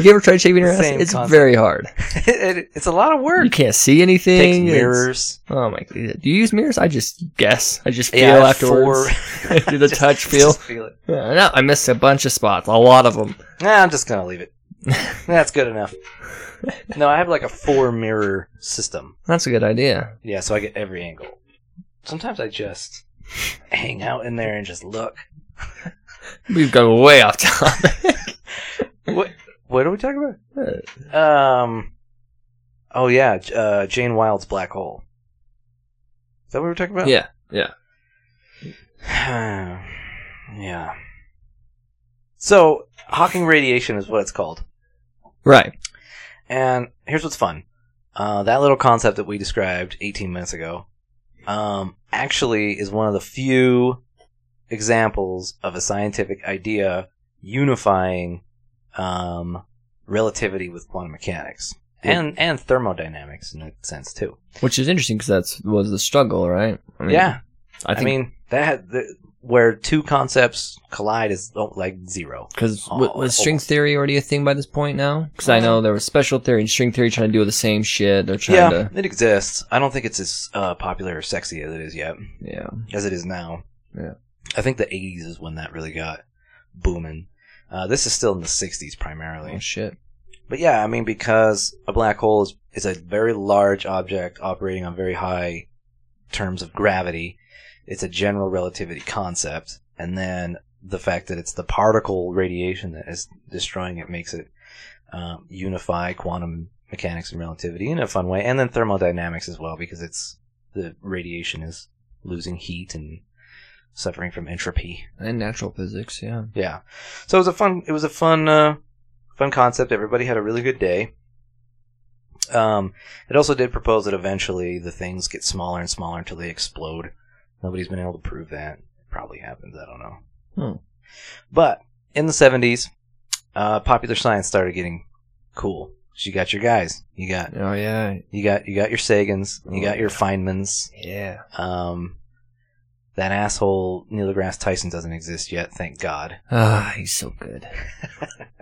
you ever tried shaving your ass? Same It's concept. very hard. <laughs> it, it's a lot of work. You can't see anything. Takes It's- mirrors. Oh my god. Do you use mirrors? I just guess. I just feel Yeah, afterwards. Do the Just- touch feel. feel it. No, I missed a bunch of spots. A lot of them. Nah, I'm just gonna leave it. That's good enough. No, I have like a four mirror system. That's a good idea. Yeah, so I get every angle. Sometimes I just hang out in there and just look. <laughs> We've gone way off topic. <laughs> What what are we talking about? Um Oh yeah, uh, Jane Wilde's Black Hole. Is that what we were talking about? yeah, yeah. <sighs> yeah. So, Hawking radiation is what it's called. Right. And here's what's fun. Uh, that little concept that we described 18 minutes ago um, actually is one of the few examples of a scientific idea unifying um, relativity with quantum mechanics and and thermodynamics in a sense too. Which is interesting because that was the struggle, right? I mean, yeah, I I, mean that had the, where two concepts collide is oh, like zero. because Oh, was string almost. theory already a thing by this point now? Because I know there was special theory and string theory trying to do the same shit. They're trying Yeah, to. it exists. I don't think it's as uh, popular or sexy as it is yet. Yeah. as it is now. Yeah. I think the 80s is when that really got booming. Uh, this is still in the 60s primarily. Oh shit. but yeah, I mean, because a black hole is, is a very large object operating on very high terms of gravity, it's a general relativity concept, and then the fact that it's the particle radiation that is destroying it makes it um, unify quantum mechanics and relativity in a fun way, and then thermodynamics as well because it's the radiation is losing heat and suffering from entropy. And natural physics, yeah. Yeah. So it was a fun. It was a fun, uh, fun concept. Everybody had a really good day. Um, it also did propose that eventually the things get smaller and smaller until they explode. Nobody's been able to prove that. It probably happens. I don't know. Hmm. But in the seventies, uh, popular science started getting cool. You got your guys. You got Oh yeah. you got you got your Sagans. You Oh, got your Feynmans. Yeah. Um, that asshole Neil deGrasse Tyson doesn't exist yet. Thank God. Ah, he's so good. <laughs>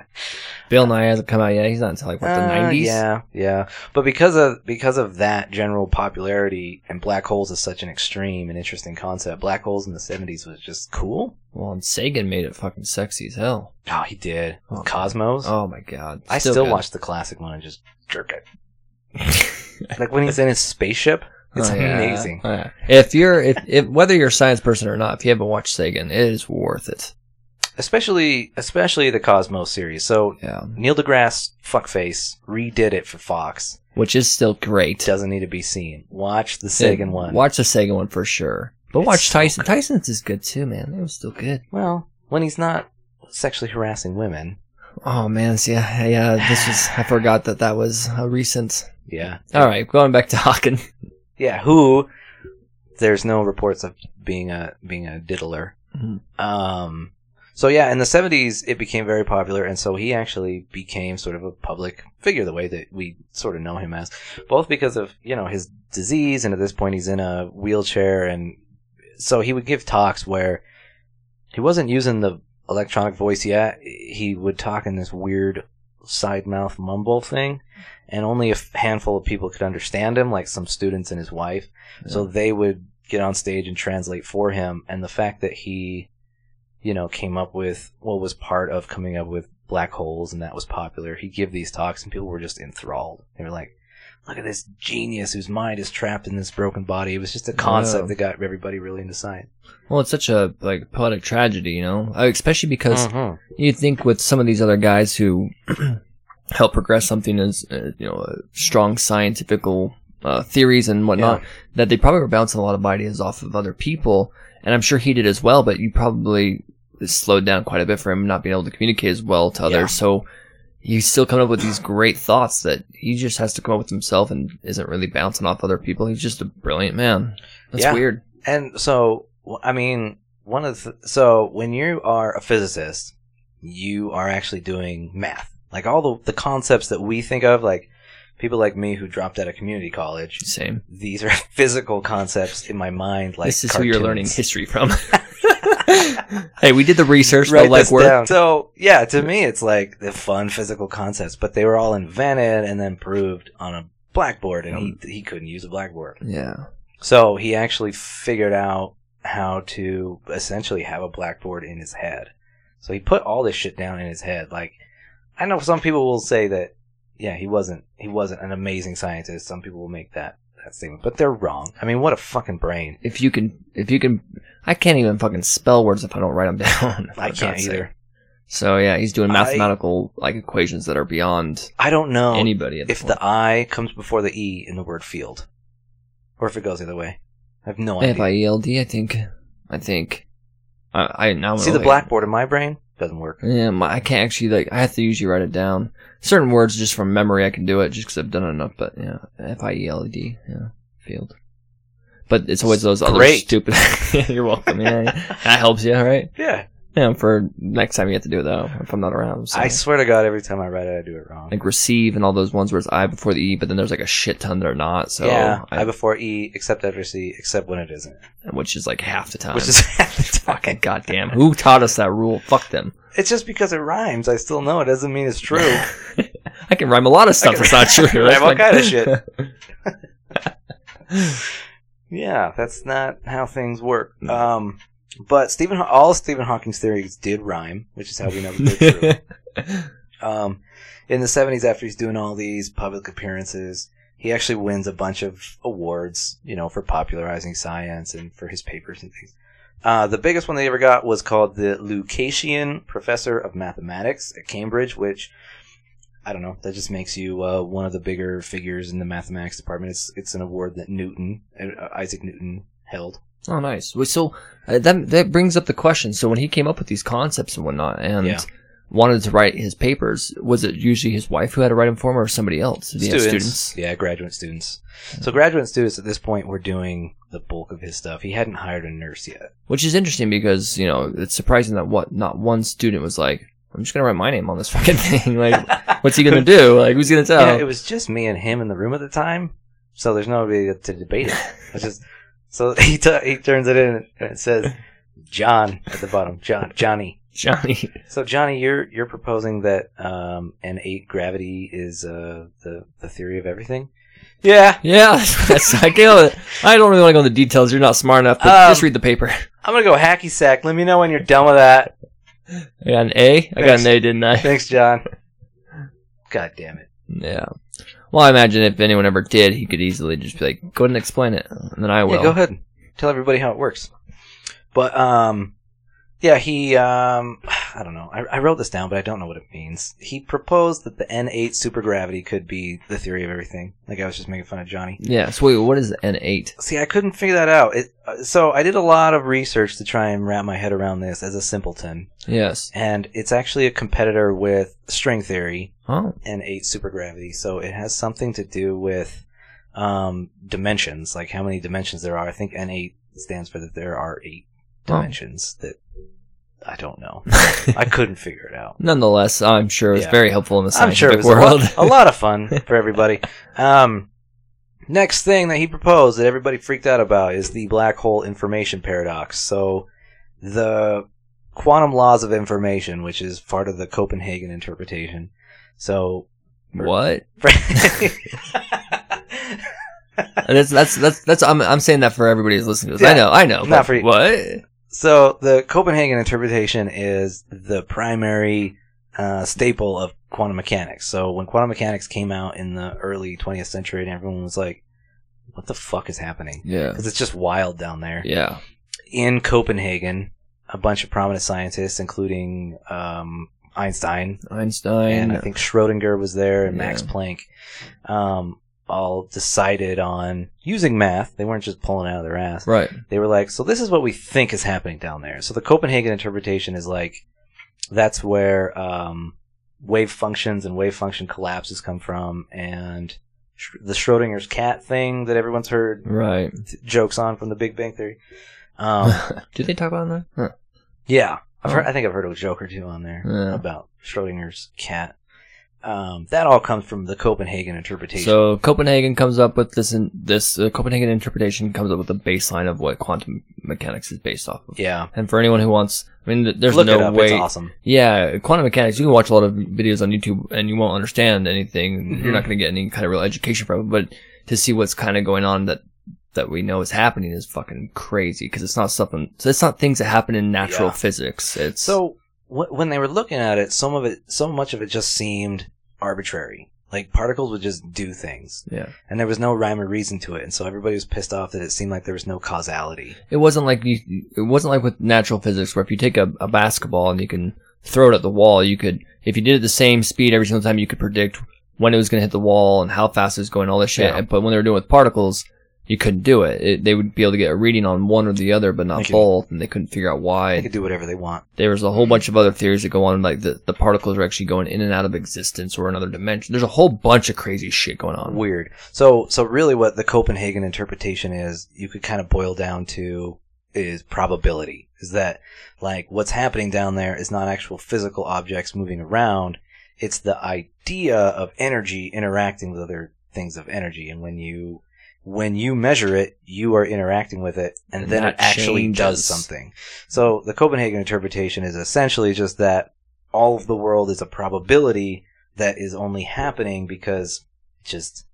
Bill Nye hasn't come out yet. He's not until like what the Uh, nineties. Yeah, yeah. But because of because of that general popularity and black holes is such an extreme and interesting concept, black holes in the seventies was just cool. Well, and Sagan made it fucking sexy as hell. Oh, he did. Oh. Cosmos. Oh my god. I still, watch the classic one and just jerk it. <laughs> like when he's in his spaceship, it's Oh, yeah. amazing. Oh, yeah. If you're if, if whether you're a science person or not, if you haven't watched Sagan, it is worth it. Especially especially the Cosmos series. So Yeah. Neil deGrasse fuckface redid it for Fox. Which is still great. Doesn't need to be seen. Watch the Sagan Yeah, one. Watch the Sagan one for sure. But It's watch Tyson. Tyson's is good too, man. It was still good. Well, when he's not sexually harassing women. Oh man, see, yeah, yeah. This was I forgot that that was a recent. Yeah. All right, going back to Hawking. Yeah, who there's no reports of being a being a diddler. Mhm. Um so yeah, in the 70s it became very popular and so he actually became sort of a public figure the way that we sort of know him as both because of, you know, his disease and at this point he's in a wheelchair and so he would give talks where he wasn't using the electronic voice yet. He would talk in this weird side mouth mumble thing and only a handful of people could understand him, like some students and his wife. So they would get on stage and translate for him. And the fact that he, you know, came up with what was part of coming up with black holes and that was popular, he'd give these talks and people were just enthralled. They were like, look at this genius whose mind is trapped in this broken body. It was just a concept Yeah. that got everybody really into science. Well, it's such a like poetic tragedy, you know, Uh, especially because Mhm. you think with some of these other guys who <clears throat> help progress something as uh, you know uh, strong scientifical uh, theories and whatnot that they probably were bouncing a lot of ideas off of other people and i'm sure he did as well but you probably slowed down quite a bit for him not being able to communicate as well to others Yeah. so he's still coming up with these great thoughts that he just has to come up with himself and isn't really bouncing off other people he's just a brilliant man that's Yeah. weird And so, I mean, one of the, so when you are a physicist, you are actually doing math. Like all the, the concepts that we think of, like people like me who dropped out of community college, same these are <laughs> physical concepts in my mind. Like this is who you're learning history from <laughs> hey we did the research Write this legwork down. So yeah, to me, it's like the fun physical concepts, but they were all invented and then proved on a blackboard, and he um, he couldn't use a blackboard. yeah So he actually figured out how to essentially have a blackboard in his head. So he put all this shit down in his head. Like, I know some people will say that, yeah, he wasn't, he wasn't an amazing scientist. Some people will make that, that statement, but they're wrong. I mean, what a fucking brain. if you can if you can i can't even fucking spell words if i don't write them <laughs> down I can't either. so yeah he's doing I- mathematical like equations that are beyond I don't know anybody if this the I comes before the E in the word field, or if it goes the other way. I have no idea. f-i-e-l-d i think i think i i now See the blackboard in my brain doesn't work. yeah my, i can't actually like i have to usually write it down certain words just from memory i can do it just because i've done it enough but yeah f-i-e-l-d yeah field but it's always those other Great. stupid <laughs> <laughs> you're welcome yeah that helps you right Yeah, yeah for next time you have to do it though if i'm not around so. I swear to God, every time I write it, I do it wrong. like receive and all those ones where it's I before the E, but then there's like a shit ton that are not. So yeah, I, I before E, except after C, except when it isn't. which is like half the time. Which is <laughs> half the time. fucking goddamn. Who taught us that rule? Fuck them. It's just because it rhymes. I still know it doesn't mean it's true. I can rhyme a lot of stuff that's not true. rhyme That's all kind of shit. Yeah, that's not how things work. Um, but Stephen, all Stephen Hawking's theories did rhyme, which is how we know that they're true. <laughs> Um, in the 70s, after he's doing all these public appearances, he actually wins a bunch of awards, you know, for popularizing science and for his papers and things. Uh, the biggest one they ever got was called the Lucasian Professor of Mathematics at Cambridge, which I don't know. That just makes you uh, one of the bigger figures in the mathematics department. It's it's an award that Newton, uh, Isaac Newton, held. Oh, nice. Well, So uh, that that brings up the question. So when he came up with these concepts and whatnot, and Yeah. wanted to write his papers, was it usually his wife who had to write them for him, or somebody else? He students? Yeah, graduate students. So graduate students at this point were doing the bulk of his stuff. He hadn't hired a nurse yet. Which is interesting because you know it's surprising that what not one student was like, "I'm just gonna write my name on this <laughs> fucking thing." Like, what's he gonna do? Like, who's gonna tell? Yeah, it was just me and him in the room at the time, so there's nobody to debate it. It's just <laughs> so he t- he turns it in and it says John at the bottom. John Johnny. Johnny. So Johnny, you're you're proposing that um, an eight gravity is uh, the the theory of everything. Yeah, Yeah, <laughs> that's, I can't. I don't really want to go into details. You're not smart enough, but Um, just read the paper. I'm gonna go hacky sack. Let me know when you're done with that. I got an A. I got an A, didn't I? Thanks, John. <laughs> God damn it. Yeah. Well, I imagine if anyone ever did, he could easily just be like, "Go ahead and explain it," and then I will. Yeah, go ahead. Tell everybody how it works. But um yeah, he um I don't know. I, I wrote this down, but I don't know what it means. He proposed that the N8 supergravity could be the theory of everything. Like I was just making fun of Johnny. Yeah. So wait, what is N eight? See, I couldn't figure that out. It, uh, so I did a lot of research to try and wrap my head around this as a simpleton, Yes. and it's actually a competitor with string theory Oh. N eight supergravity. So it has something to do with um, dimensions, like how many dimensions there are. I think N eight stands for that there are eight dimensions that I don't know. <laughs> I couldn't figure it out. Nonetheless, I'm sure it's Yeah. very helpful in the I'm sure scientific it was world. a lot, a lot of fun <laughs> for everybody. Um, next thing that he proposed that everybody freaked out about is the black hole information paradox. So the quantum laws of information, which is part of the Copenhagen interpretation. So what? <laughs> That's that's that's that's. I'm I'm saying that for everybody who's listening to this. I Yeah. know, I know. Not but for you. What? So the Copenhagen interpretation is the primary uh, staple of quantum mechanics. So when quantum mechanics came out in the early 20th century, and everyone was like, "What the fuck is happening?" Yeah. Because it's just wild down there. Yeah. In Copenhagen, a bunch of prominent scientists, including um, Einstein Einstein. and I think Schrodinger was there and Yeah. Max Planck, um, all decided on using math. They weren't just pulling out of their ass right. they were like, so this is what we think is happening down there. So the Copenhagen interpretation is like, that's where um, wave functions and wave function collapses come from, and Sch- the Schrodinger's cat thing that everyone's heard Right. t- jokes on from the Big Bang Theory. Um, <laughs> Did they talk about that? Huh. yeah, I've Oh. heard, I think I've heard a joke or two on there Yeah. about Schrodinger's cat. Um, that all comes from the Copenhagen interpretation. So Copenhagen comes up with this. In, this uh, Copenhagen interpretation comes up with the baseline of what quantum mechanics is based off of. yeah, And for anyone who wants, I mean, th- there's look it no up. way. It's awesome. Yeah, quantum mechanics. You can watch a lot of videos on YouTube and you won't understand anything. Mhm. You're not going to get any kind of real education from it. But to see what's kind of going on that that we know is happening is fucking crazy because it's not something. So it's not things that happen in natural Yeah. physics. It's So wh- when they were looking at it, some of it, so much of it just seemed arbitrary. Like particles would just do things, yeah. and there was no rhyme or reason to it, and so everybody was pissed off that it seemed like there was no causality. It wasn't like you. It wasn't like with natural physics where if you take a, a basketball and you can throw it at the wall, you could. If you did it the same speed every single time, you could predict when it was going to hit the wall and how fast it was going, all this shit. Yeah. But when they were doing it with particles, you couldn't do it. it. They would be able to get a reading on one or the other, but not could- both, and they couldn't figure out why. They could do whatever they want. There was a whole bunch of other theories that go on, like the, the particles are actually going in and out of existence or another dimension. There's a whole bunch of crazy shit going on. Weird. So, so really, what the Copenhagen interpretation is, you could kind of boil down to is probability. Is that like what's happening down there is not actual physical objects moving around. It's the idea of energy interacting with other things of energy, and when you when you measure it, you are interacting with it, and, And then it actually changes. does something. So the Copenhagen interpretation is essentially just that all of the world is a probability that is only happening because it just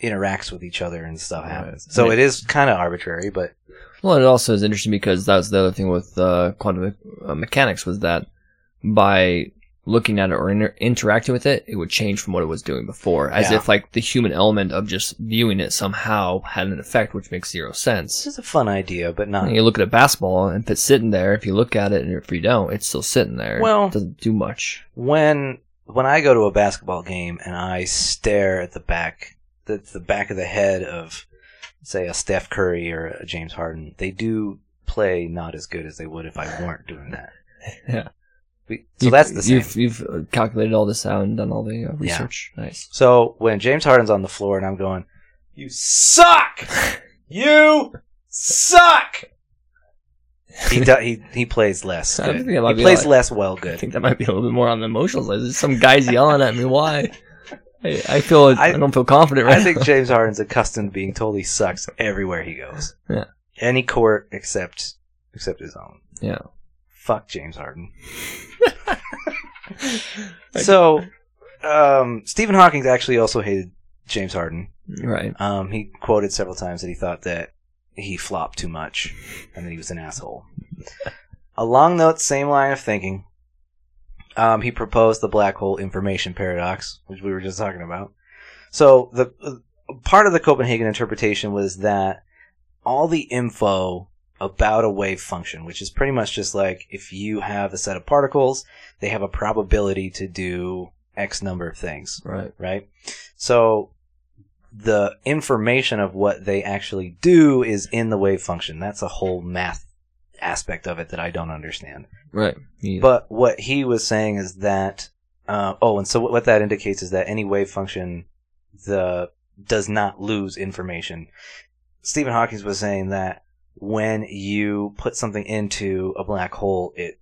interacts with each other and stuff Right. happens. So Right. it is kind of arbitrary, but Well, it also is interesting because that was the other thing with uh, quantum uh, mechanics was that by looking at it or inter- interacting with it, it would change from what it was doing before, as Yeah. if like the human element of just viewing it somehow had an effect, which makes zero This sense. is a fun idea, but not. You look at a basketball, and if it's sitting there, if you look at it, and if you don't, it's still sitting there. Well- it doesn't do much. when when I go to a basketball game and I stare at the back the, the back of the head of say a Steph Curry or a James Harden, they do play not as good as they would if I weren't doing that. <laughs> Yeah. We- So You've- that's the same. You've, you've uh, calculated all this out and done all the uh, research. Nice. So when James Harden's on the floor and I'm going, "You suck! <laughs> You suck!" He do, he he plays less. I Good. think He plays like- less well I think that might be a little bit more on the emotional side. There's some guys yelling at me. Why? I, I feel I, I- don't feel confident right I think now. James Harden's accustomed to being told he sucks everywhere he goes. Yeah. Any court except except his own. Yeah. Fuck James Harden. <laughs> so, um, Stephen Hawking actually also hated James Harden. Right. Um, he quoted several times that he thought that he flopped too much and that he was an asshole. Along that same line of thinking, um, he proposed the black hole information paradox, which we were just talking about. So the uh, part of the Copenhagen interpretation was that all the info about a wave function, which is pretty much just like if you have a set of particles, they have a probability to do X number of things Right. right? So the information of what they actually do is in the wave function. That's a whole math aspect of it that I don't understand. Right. But what he was saying is that, uh, oh, and so what- what that indicates is that any wave function the does not lose information. Stephen Hawking was saying that when you put something into a black hole, it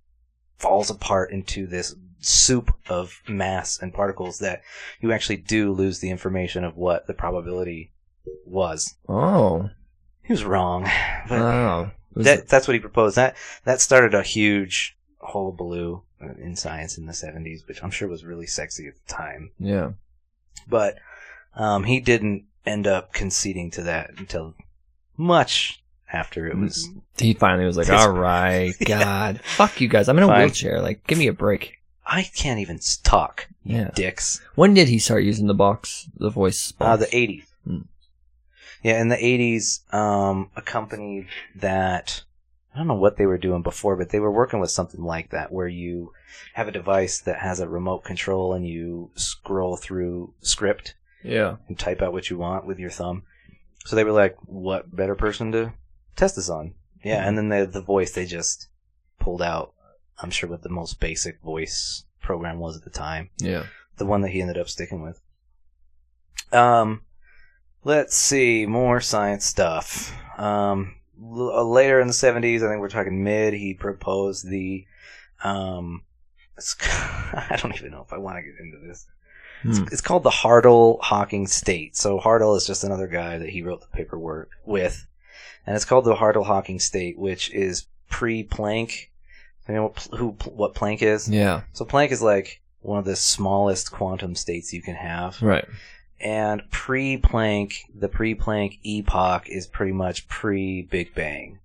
falls apart into this soup of mass and particles that you actually do lose the information of what the probability was. oh. He was wrong, <sighs> but Oh. Was that, that's what he proposed. That that started a huge hullabaloo uh, in science in the seventies, which I'm sure was really sexy at the time. yeah. But um, he didn't end up conceding to that until much after it was. He finally was like, <laughs> all right, <laughs> God. Fuck you guys. I'm in a Fine. wheelchair. Like, give me a break. I can't even talk, you Yeah. dicks. When did he start using the box, the voice box? Uh, the eighties. Hmm. Yeah, in the eighties, um, a company that I don't know what they were doing before, but they were working with something like that, where you have a device that has a remote control and you scroll through script yeah. and type out what you want with your thumb. So they were like, "What better person to test this on?" Yeah, and then the the voice they just pulled out. I'm sure what the most basic voice program was at the time Yeah. the one that he ended up sticking with. Um, let's see more science stuff. Um, l- uh, later in the seventies, I think we're talking mid. He proposed the, um, it's, <laughs> I don't even know if I want to get into this. Hmm. It's called the Hartle Hawking state. So Hartle is just another guy that he wrote the paperwork with, and it's called the Hartle Hawking state, which is pre-Planck. You know who what Planck is? Yeah. So Planck is like one of the smallest quantum states you can have. Right. And pre-Planck, the pre-Planck epoch is pretty much pre-Big Bang.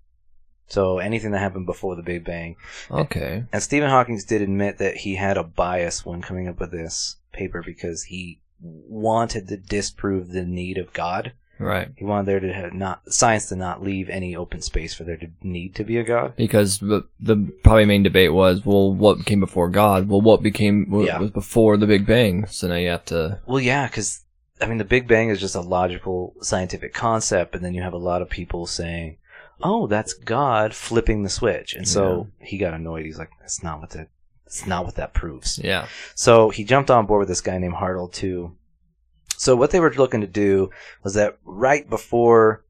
So anything that happened before the Big Bang. Okay. And Stephen Hawking did admit that he had a bias when coming up with this paper because he wanted to disprove the need of God. Right. He wanted there to have not science to not leave any open space for there to need to be a God. Because the, the probably main debate was, well, what came before God? Well, what became what Yeah. was before the Big Bang? So now you have to. Well, yeah, because I mean, the Big Bang is just a logical scientific concept, and then you have a lot of people saying, "Oh, that's God flipping the switch," and so he got annoyed. He's like, "That's not what that. That's not what that proves." Yeah. So he jumped on board with this guy named Hartle too. So what they were looking to do was that right before,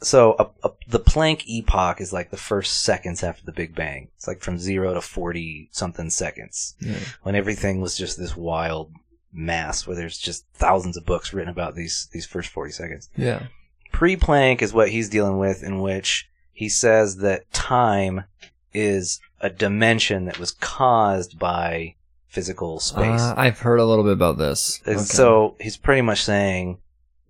so a, a, the Planck epoch is like the first seconds after the Big Bang. It's like from zero to forty something seconds Yeah. when everything was just this wild mass where there's just thousands of books written about these these first 40 seconds. Yeah. Pre-Planck is what he's dealing with in which he says that time is a dimension that was caused by physical space. Uh, I've heard a little bit about this. And Okay. So he's pretty much saying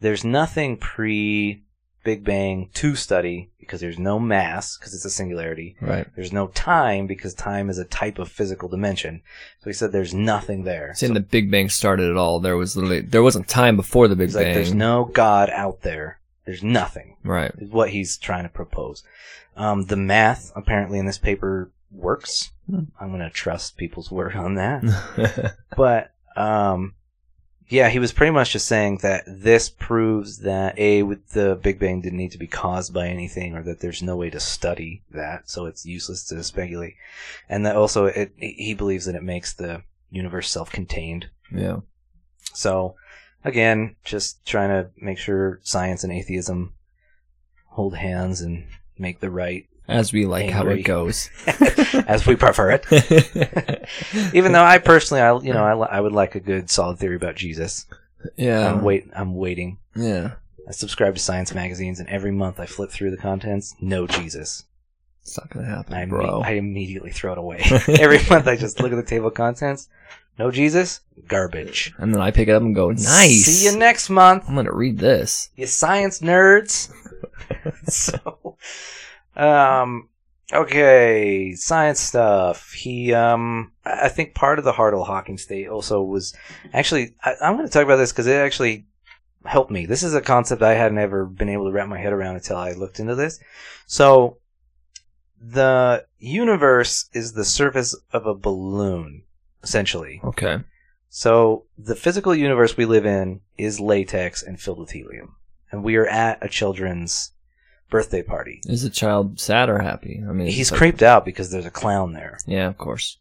there's nothing pre Big Bang to study because there's no mass because it's a singularity. Right. There's no time because time is a type of physical dimension. So he said there's nothing there. Saying So the Big Bang started at all. There was literally there wasn't time before the Big Bang. like, there's no God out there. There's nothing. right. Is what he's trying to propose. Um, the math apparently in this paper works. I'm going to trust people's word on that. <laughs> but um, yeah, he was pretty much just saying that this proves that a with the Big Bang didn't need to be caused by anything, or that there's no way to study that, so it's useless to speculate, and that also it he believes that it makes the universe self-contained. yeah. So again, just trying to make sure science and atheism hold hands and make the right As we like how it goes. <laughs> as we prefer it. <laughs> Even though I personally, I you know, I, I would like a good solid theory about Jesus. yeah. I'm wait, I'm waiting. Yeah. I subscribe to science magazines, and every month I flip through the contents. No Jesus. It's not gonna happen, I, bro. I immediately throw it away. <laughs> every month I just look at the table of contents. No Jesus. Garbage. and then I pick it up and go, nice. See you next month, I'm gonna read this. you science nerds. so, um, okay, science stuff. He, um, I think part of the Hartle Hawking state also was actually. I, I'm going to talk about this because it actually helped me. This is a concept I hadn't ever been able to wrap my head around until I looked into this. So, the universe is the surface of a balloon, essentially. Okay. So the physical universe we live in is latex and filled with helium. And we are at a children's birthday party. Is the child sad or happy? I mean, He's like- creeped out because there's a clown there. Yeah, of course.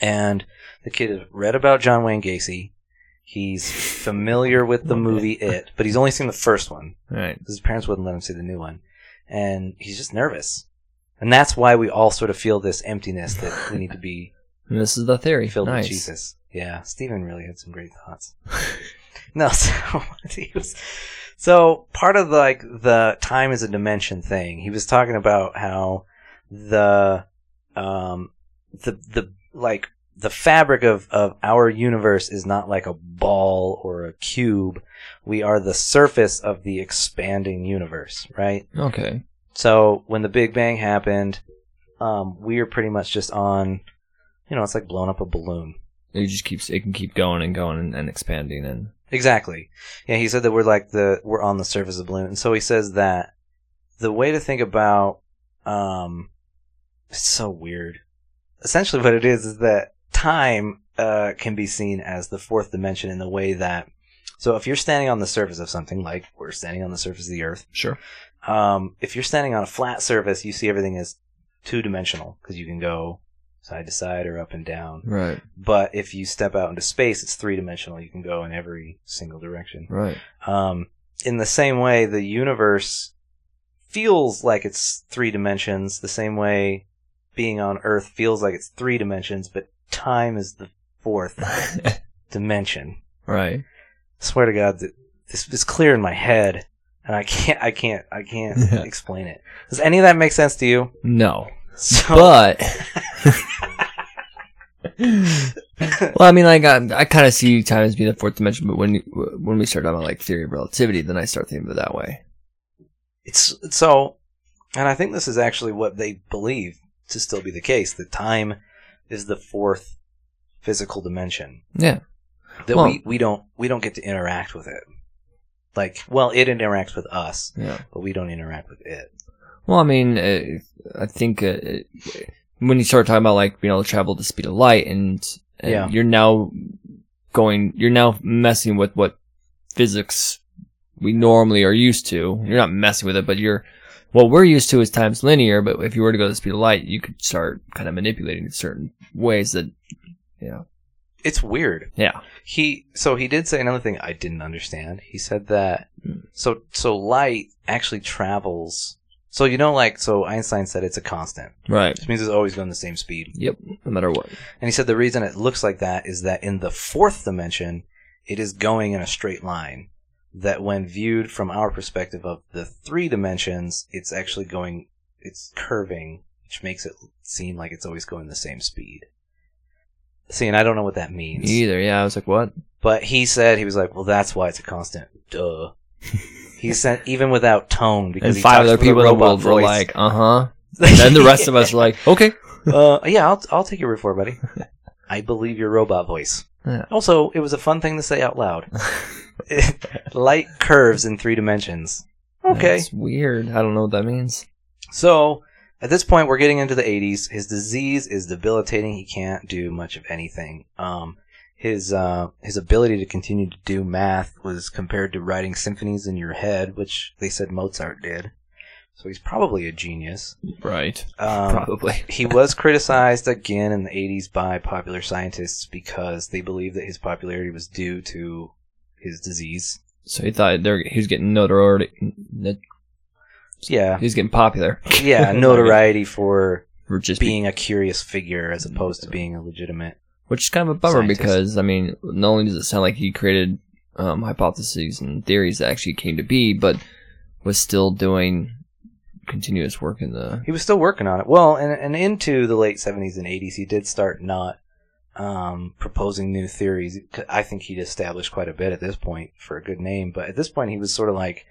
And the kid has read about John Wayne Gacy. He's familiar with the movie It, but he's only seen the first one. Right. his parents wouldn't let him see the new one. And he's just nervous. And that's why we all sort of feel this emptiness that we need to be And <laughs> this is the theory. filled nice. with Jesus. Yeah, Stephen really had some great thoughts. <laughs> no, so <laughs> he was, so part of like the time is a dimension thing. He was talking about how the um the the like the fabric of of our universe is not like a ball or a cube. We are the surface of the expanding universe, right? Okay. So when the Big Bang happened, um, we are pretty much just on, you know, it's like blowing up a balloon. It just keeps. It can keep going and going and, and expanding and. Exactly. Yeah, he said that we're like the we're on the surface of the balloon, and so he says that the way to think about um, it's so weird. Essentially, what it is is that time uh, can be seen as the fourth dimension in the way that. So if you're standing on the surface of something, like we're standing on the surface of the Earth, Sure. um, if you're standing on a flat surface, you see everything as two dimensional because you can go side to side or up and down. Right. But if you step out into space, it's three dimensional. You can go in every single direction. Right. Um, in the same way, the universe feels like it's three dimensions, the same way being on Earth feels like it's three dimensions, but time is the fourth <laughs> dimension. right. I swear to God this is clear in my head, and I can't, I can't, I can't <laughs> Yeah. explain it. Does any of that make sense to you? No. So, But. <laughs> <laughs> well, I mean, like I, I kind of see time as being the fourth dimension, but when you, when we start talking about like theory of relativity, then I start thinking of it that way. it's so, and I think this is actually what they believe to still be the case. That time is the fourth physical dimension. Yeah. That Well- we, we don't we don't get to interact with it. Like, well, it interacts with us, Yeah. but we don't interact with it. Well, I mean, uh, I think uh, when you start talking about like being able to travel the speed of light, and, and Yeah. you're now going, you're now messing with what physics we normally are used to. You're not messing with it, but you're what we're used to is time's linear. But if you were to go to the speed of light, you could start kind of manipulating in certain ways that, you know, It's weird. yeah, He so he did say another thing I didn't understand. He said that Hmm. so so light actually travels. So you know, like so Einstein said it's a constant, right, which means it's always going the same speed. yep, no matter what. And he said the reason it looks like that is that in the fourth dimension, it is going in a straight line. That when viewed from our perspective of the three dimensions, it's actually going, it's curving, which makes it seem like it's always going the same speed. See, and I don't know what that means. Me either. Yeah, I was like, what? But he said he was like, well, that's why it's a constant. Duh. <laughs> He sent even without tone because and he five other people in the world were like, <laughs> uh huh. Then the rest of us are like, okay. uh, yeah, I'll I'll take your word for it, buddy. <laughs> I believe your robot voice. Yeah. Also, it was a fun thing to say out loud. <laughs> Light curves in three dimensions. Okay. That's weird. I don't know what that means. So, at this point, we're getting into the 80s. His disease is debilitating. He can't do much of anything. Um, his uh, his ability to continue to do math was compared to writing symphonies in your head, which they said Mozart did. So he's probably a genius. Right. Um, Probably. <laughs> he was criticized again in the 80s by popular scientists because they believed that his popularity was due to his disease. So he thought they're, he was getting notoriety. Yeah. he's getting popular. Yeah, <laughs> notoriety for For just being, being a curious figure as opposed to being a legitimate. Which is kind of a bummer Scientist. because I mean, not only does it sound like he created um, hypotheses and theories that actually came to be, but was still doing continuous work in the. He was still working on it. Well, and, and into the late 70s and 80s, he did start not um, proposing new theories. I think he'd established quite a bit at this point for a good name, but at this point, he was sort of like,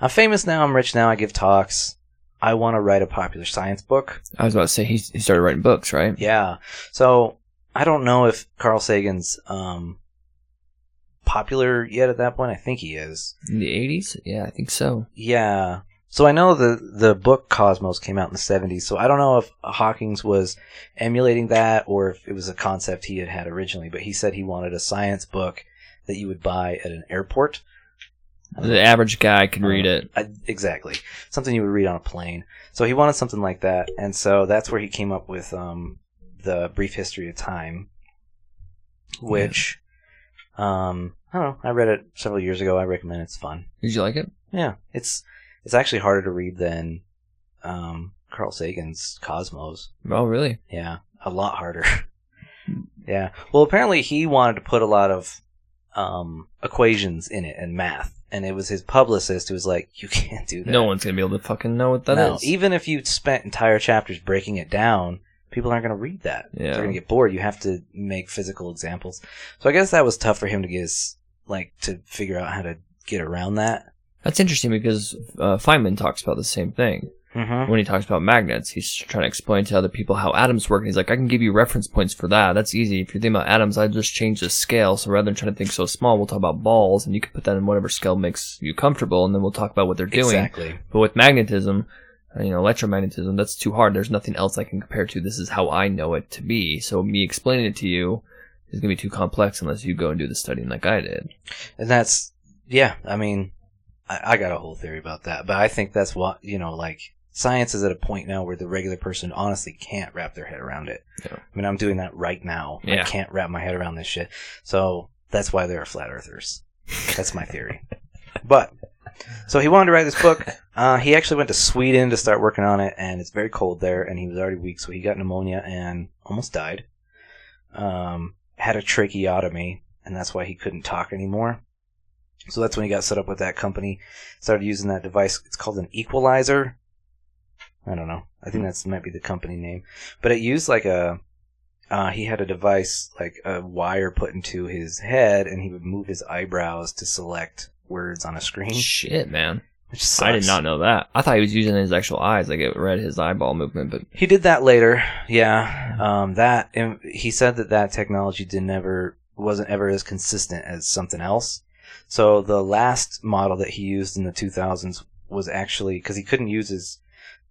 I'm famous now, I'm rich now, I give talks. I want to write a popular science book. I was about to say he he started writing books, right? Yeah. So I don't know if Carl Sagan's um, popular yet at that point. I think he is. In the eighties, yeah, I think so. Yeah. So I know the the book Cosmos came out in the 70s. So I don't know if Hawkins was emulating that or if it was a concept he had had originally. But he said he wanted a science book that you would buy at an airport. The average guy could read it. I, exactly. Something you would read on a plane. So he wanted something like that, and so that's where he came up with um, the Brief History of Time, which um, I don't know. I read it several years ago. I recommend it. It's fun. Did you like it? Yeah, it's it's actually harder to read than um, Carl Sagan's Cosmos. Oh, really? Yeah, a lot harder. <laughs> yeah. Well, apparently he wanted to put a lot of um, equations in it and math, and it was his publicist who was like, "You can't do that." No one's gonna be able to fucking know what that is. no, even if you spent entire chapters breaking it down, people aren't going to read that. Yeah. They're going to get bored. You have to make physical examples. So I guess that was tough for him to get his, like, to figure out how to get around that. That's interesting because uh, Feynman talks about the same thing. Mm-hmm. When he talks about magnets, he's trying to explain to other people how atoms work. And he's like, I can give you reference points for that. That's easy. If you're thinking about atoms, I just change the scale. So rather than trying to think so small, we'll talk about balls, and you can put that in whatever scale makes you comfortable, and then we'll talk about what they're doing. Exactly. But with magnetism, you know, electromagnetism, that's too hard. There's nothing else I can compare to. This is how I know it to be. So me explaining it to you is going to be too complex unless you go and do the studying like I did. And that's, yeah, I mean, I, I got a whole theory about that, but I think that's what, you know, like, science is at a point now where the regular person honestly can't wrap their head around it. Yeah. I mean, I'm doing that right now. I can't wrap my head around this shit. So that's why there are flat earthers. That's my theory. <laughs> but, so he wanted to write this book. Uh, he actually went to Sweden to start working on it, and it's very cold there, and he was already weak, so he got pneumonia and almost died. Um, had a tracheotomy, and that's why he couldn't talk anymore. So that's when he got set up with that company. Started using that device. It's called an equalizer. I don't know. I think that's might be the company name, but it used like a. Uh, he had a device like a wire put into his head, and he would move his eyebrows to select words on a screen. Shit, man. Which sucks. I did not know that. I thought he was using his actual eyes, like it read his eyeball movement, but He did that later. Yeah. Um, that he said that that technology did never wasn't ever as consistent as something else. So the last model that he used in the 2000s was actually because he couldn't use his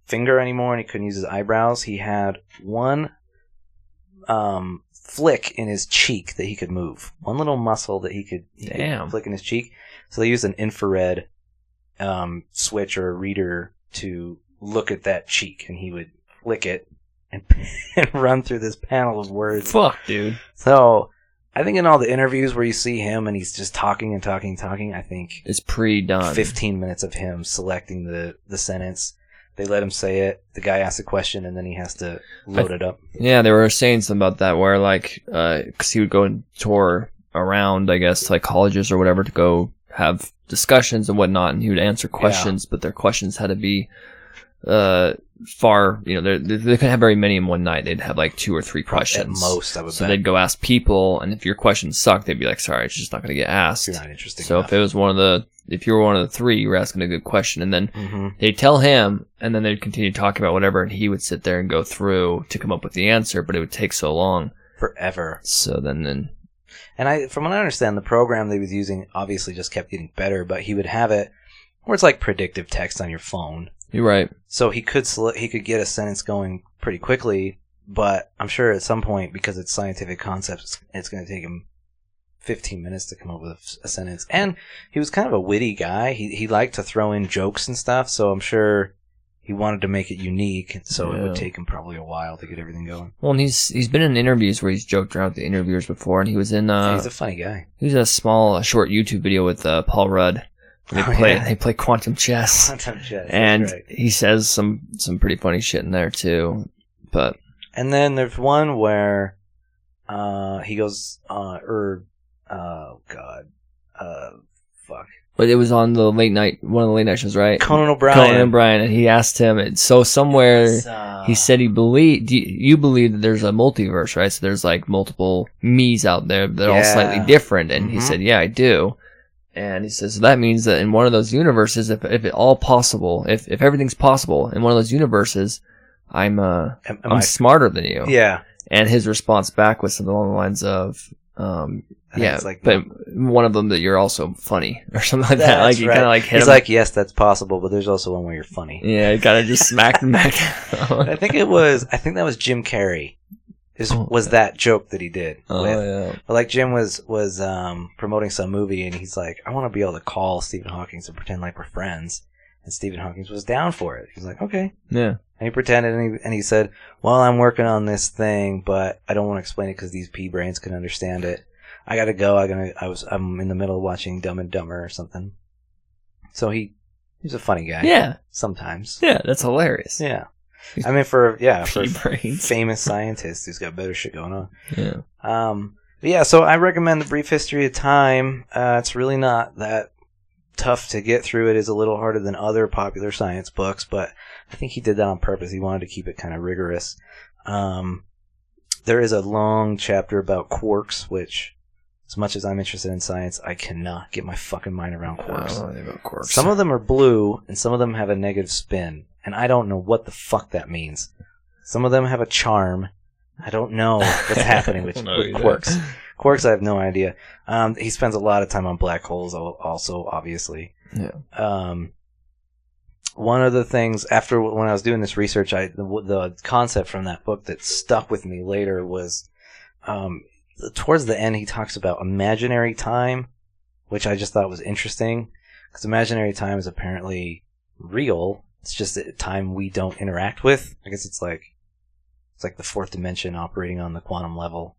finger anymore and he couldn't use his eyebrows. He had one um, flick in his cheek that he could move. One little muscle that he could, he could Damn. flick in his cheek. So they used an infrared um, switch or a reader to look at that cheek, and he would flick it and, <laughs> and run through this panel of words. fuck, dude. So I think in all the interviews where you see him and he's just talking and talking, and talking, I think It's pre-done. 15 minutes of him selecting the, the sentence. They let him say it. The guy asks a question, and then he has to load it up. Yeah, they were saying something about that where like, uh 'cause he would go and tour around, I guess, like colleges or whatever to go have discussions and whatnot, and he would answer questions, but their questions had to be uh, far, you know, they're- they they couldn't have very many in one night. They'd have like two or three questions At most, I would So bet. they'd go ask people, and if your questions sucked, they'd be like, "Sorry, it's just not going to get asked." You're not interesting. So if it was one of the, if you were one of the three, you were asking a good question, and then hmm they'd tell him, and then they'd continue talking about whatever, and he would sit there and go through to come up with the answer, but it would take so long. forever. So then, then And I, from what I understand, the program that he was using obviously just kept getting better, but he would have it where it's like predictive text on your phone. you're right. So he could he could get a sentence going pretty quickly, but I'm sure at some point because it's scientific concepts, it's going to take him 15 minutes to come up with a sentence. And he was kind of a witty guy. He he liked to throw in jokes and stuff, so I'm sure he wanted to make it unique. So it would take him probably a while to get everything going. Well, and he's he's been in interviews where he's joked around with the interviewers before, and he was in uh He's a funny guy. he was in a small, a short YouTube video with uh, Paul Rudd. They Oh, play yeah. they play quantum chess, <laughs> Quantum chess, that's and right. he says some some pretty funny shit in there too. But And then there's one where uh, he goes, uh, or, oh god, uh, fuck. But it was on the late night one of the late night shows, right? Conan O'Brien. Conan O'Brien, and he asked him. and So somewhere It's, uh, he said he believed. Do you, you believe that there's a multiverse, right? So there's like multiple me's out there that are all slightly different. And he Mhm. said, "Yeah, I do." And he says so that means that in one of those universes, if if it all possible, if if everything's possible in one of those universes, I'm uh am, am I'm I- smarter than you. yeah. And his response back was something along the lines of, um, Think yeah, it's like, but one of them that you're also funny <laughs> or something like that. Like you right. kind of like hit He's him. like, yes, that's possible, but there's also one where you're funny. yeah, you kind of just smacked him back. <laughs> I think it was, I think that was Jim Carrey. Is, Oh, was that joke that he did? oh with. yeah. But like Jim was was um, promoting some movie, and he's like, "I want to be able to call Stephen Hawking and pretend like we're friends." And Stephen Hawking was down for it. He's like, "Okay." Yeah. And he pretended, and he and he said, "Well, I'm working on this thing, but I don't want to explain it because these pea brains can understand it. I gotta go. I gotta. I was. I'm in the middle of watching Dumb and Dumber or something." So he he's a funny guy. Yeah. Sometimes. Yeah, that's hilarious. Yeah. I mean, for yeah, <laughs> for brains. famous scientists who's got better shit going on. Yeah. Um, but yeah, so I recommend the Brief History of Time. Uh, it's really not that tough to get through. It is a little harder than other popular science books, but I think he did that on purpose. He wanted to keep it kind of rigorous. Um, there is a long chapter about quarks, which, as much as I'm interested in science, I cannot get my fucking mind around quarks. Oh, they got quirks. Some of them are blue, and some of them have a negative spin, and I don't know what the fuck that means. Some of them have a charm. I don't know what's <laughs> happening with, know with either. quarks. Quarks, I have no idea. Um, he spends a lot of time on black holes, also, obviously. Yeah. Um, one of the things after when I was doing this research, I the, the concept from that book that stuck with me later was, um, towards the end he talks about imaginary time, which I just thought was interesting because imaginary time is apparently real. It's just a time we don't interact with. I guess it's like it's like the fourth dimension operating on the quantum level.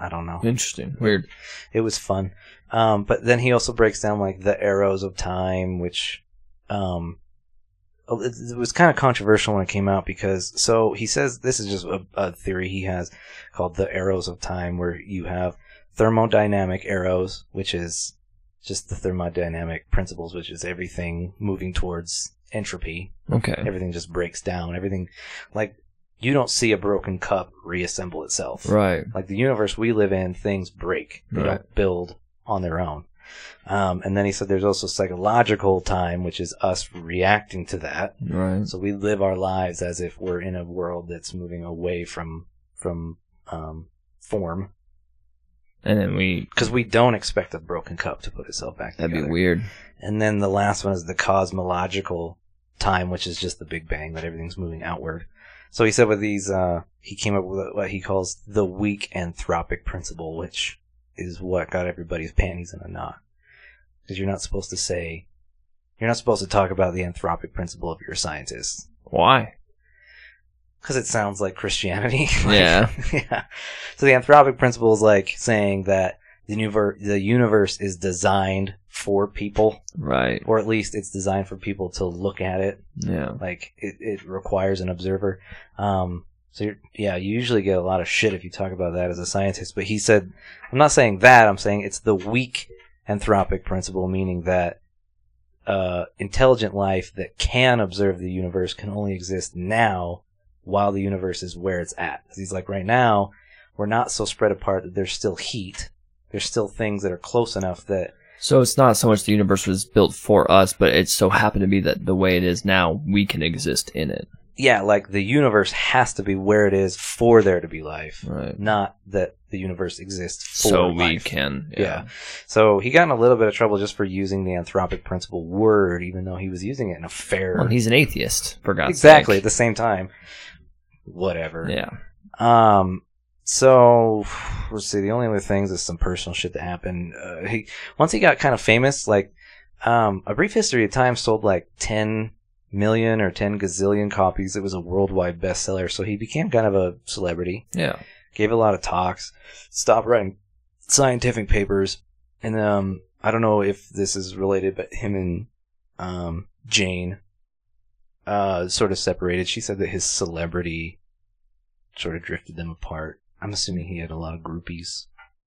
I don't know Interesting. Weird. it was fun. Um, but then he also breaks down like the arrows of time, which um, it, it was kind of controversial when it came out because so he says this is just a, a theory he has called the arrows of time, where you have thermodynamic arrows, which is just the thermodynamic principles, which is everything moving towards entropy. Okay. Everything just breaks down. Everything like you don't see a broken cup reassemble itself. Right. Like the universe we live in, things break. They Right. don't build on their own. Um, and then he said there's also psychological time, which is us reacting to that. Right. So we live our lives as if we're in a world that's moving away from from um, form, And then we. because we don't expect a broken cup to put itself back That'd together. be weird. And then the last one is the cosmological time, which is just the Big Bang, that everything's moving outward. So he said with these, uh, he came up with what he calls the weak anthropic principle, which is what got everybody's panties in a knot. Because you're not supposed to say, you're not supposed to talk about the anthropic principle if you're a scientist. Why? Because it sounds like Christianity. <laughs> Like, Yeah. <laughs> yeah. So the anthropic principle is like saying that the universe, the universe is designed for people Right. or at least it's designed for people to look at it. Yeah. Like it, it requires an observer. Um, so you're, yeah, you usually get a lot of shit if you talk about that as a scientist. But he said, I'm not saying that. I'm saying it's the weak anthropic principle, meaning that uh, intelligent life that can observe the universe can only exist now while the universe is where it's at. 'Cause he's like, right now, we're not so spread apart that there's still heat. There's still things that are close enough that So it's not so much the universe was built for us, but it so happened to be that the way it is now, we can exist in it. Yeah, like the universe has to be where it is for there to be life, Right. not that the universe exists for So we can. Yeah. Yeah. So he got in a little bit of trouble just for using the anthropic principle word, even though he was using it in a fair. Well, he's an atheist, for God's exactly at the same time. Whatever. Yeah. Um. So let's see. The only other things is some personal shit that happened. Uh, he once he got kind of famous, like um, a brief history of time sold like ten million or ten gazillion copies. It was a worldwide bestseller, so he became kind of a celebrity. Yeah. Gave a lot of talks. Stopped writing scientific papers, and um, I don't know if this is related, but him and um Jane uh sort of separated. She said that his celebrity sort of drifted them apart. I'm assuming he had a lot of groupies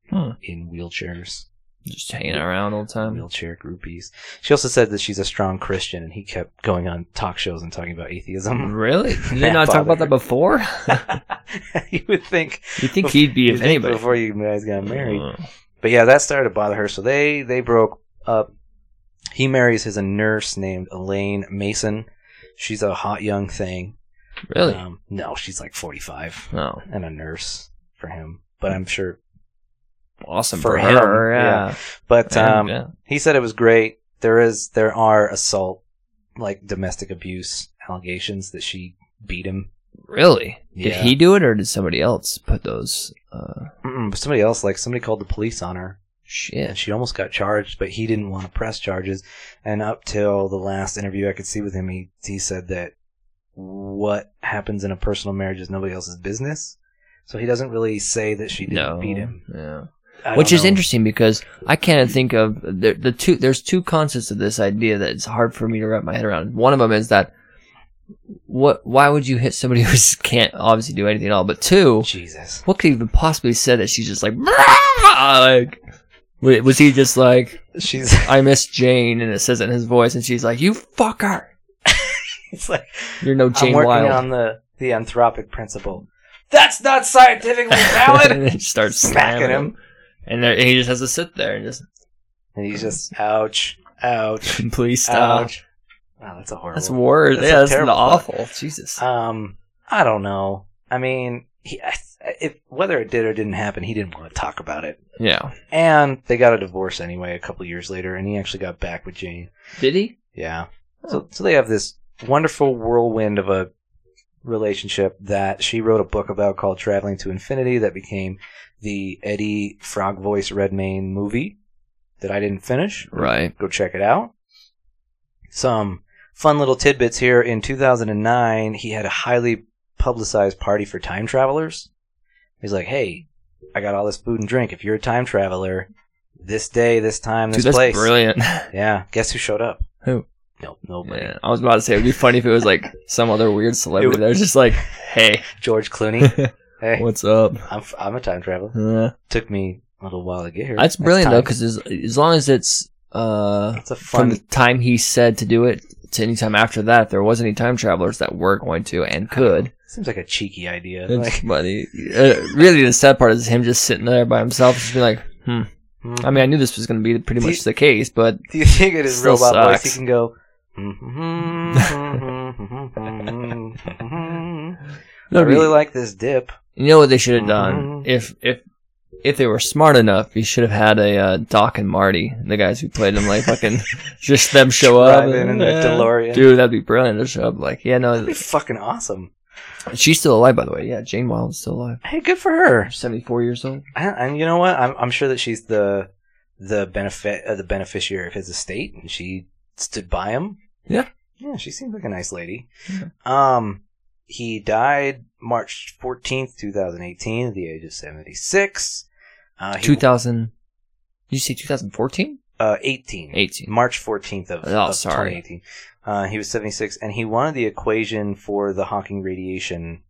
Hmm. in wheelchairs, Just hanging around all the time. wheelchair groupies. She also said that she's a strong Christian, and he kept going on talk shows and talking about atheism. Really? <laughs> Did Yeah, not talk about that before? <laughs> you would think, <laughs> You think he'd be, if anybody. before you guys got married. Uh, But yeah, that started to bother her, so they they broke up. He marries his a nurse named Elaine Mason. She's a hot young thing. really? Um, no, she's like 45 oh, and a nurse for him. But I'm sure. Awesome For for, him, her. yeah. Yeah. But And, um, yeah. he said it was great. There is there are assault, like domestic abuse allegations that she beat him. Really? Did he do it, or did somebody else put those? Uh, somebody else, like somebody called the police on her. shit. and she almost got charged, but he didn't want to press charges. And up till the last interview I could see with him, he he said that what happens in a personal marriage is nobody else's business. So he doesn't really say that she didn't No. beat him. Yeah. Which don't is know. interesting because I can't think of the, the two. There's two concepts of this idea that it's hard for me to wrap my head around. One of them is that what? Why would you hit somebody <laughs> who can't obviously do anything at all? But two, Jesus. what could even possibly say that she's just like, like, was he just like, She's <laughs> I miss Jane, and it says it in his voice, and she's like, you fucker, <laughs> it's like you're no I'm Jane working Wilde, on the the anthropic principle. That's not scientifically valid. and then she starts Smacking slamming him. him, and there, he just has to sit there and just, and he's just ouch, ouch, <laughs> please stop. ouch. Wow, that's a horrible. That's worse. That's yeah, that's terrible awful. Jesus. Um, I don't know. I mean, he, I- if whether it did or didn't happen, he didn't want to talk about it. yeah. And they got a divorce anyway a couple years later, and he actually got back with Jane. Did he? Yeah. So, so they have this wonderful whirlwind of a relationship that she wrote a book about called Traveling to Infinity that became the Eddie Frog Voice Redmayne movie that I didn't finish. Right. Go check it out. Some fun little tidbits here. In 2009, he had a highly publicized party for time travelers. He's like, hey, I got all this food and drink. If you're a time traveler, this day, this time, this Dude, place. brilliant. <laughs> Yeah. Guess who showed up? Who? Nope, nobody. Yeah, I was about to say it'd be funny if it was like some other weird celebrity It- was just like, "Hey, <laughs> George Clooney. <laughs> hey, what's up?" I'm, I'm a time traveler. Uh, Took me a little while to get here. that's brilliant though, because as, as long as it's uh it's a from the time he said to do it to any time after that, if there was any time travelers that were going to and could. seems like a cheeky idea. It's Like, funny. Uh, really, the sad part is him just sitting there by himself, just being like, "Hmm." hmm. I mean, I knew this was going to be pretty Do much you- the case, but Do you think it is robot voice he can go? <laughs> I really like this dip. You know what they should have done Mhm. if if if they were smart enough, you should have had a uh, Doc and Marty, the guys who played them, like fucking <laughs> just them show up Drive in in the yeah. DeLorean. Dude, that'd be brilliant to show up. Like, yeah, no, That'd be fucking awesome. she's still alive, by the way. Yeah, Jane Wilde is still alive, Hey, good for her. seventy four years old. And, and you know what? I'm, I'm sure that she's the the benefit uh, the beneficiary of his estate, and she stood by him. Yeah. yeah. She seems like a nice lady. Yeah. Um, he died March fourteenth, two thousand eighteen, at the age of seventy six. Uh, he- Two thousand. Did you say two thousand fourteen? uh, 18. Eighteen. March 14th of, Oh, of sorry. 2018. Uh, he was 76, and he wanted the equation for the Hawking radiation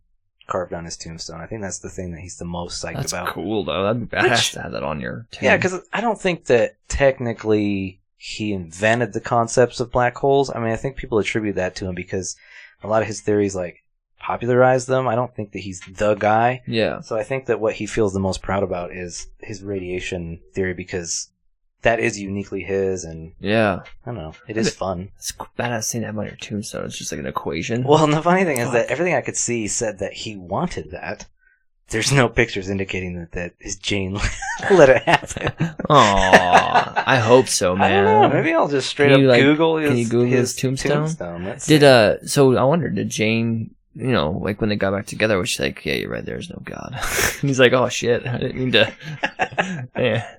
carved on his tombstone. I think that's the thing that he's the most psyched That's about. cool though. That'd be badass Which- to have that on your. Tomb. Yeah, because I don't think that technically he invented the concepts of black holes. I mean, I think people attribute that to him because a lot of his theories like popularized them. I don't think that he's the guy. Yeah. So I think that what he feels the most proud about is his radiation theory because that is uniquely his, and Yeah. I don't know, it is fun. It's badass seeing that on your tombstone. It's just like an equation. Well, and the funny thing is that everything I could see said that he wanted that. There's no pictures indicating that that is Jane <laughs> let it happen. Aw, I hope so, I don't man. know. Maybe I'll just straight Can up you, like- Google his, can you Google his tombstone? Let's Did see. uh? So I wonder, did Jane? You know, like when they got back together, was she like, "Yeah, you're right. There's no God." <laughs> and he's like, "Oh shit, I didn't mean to." <laughs> yeah.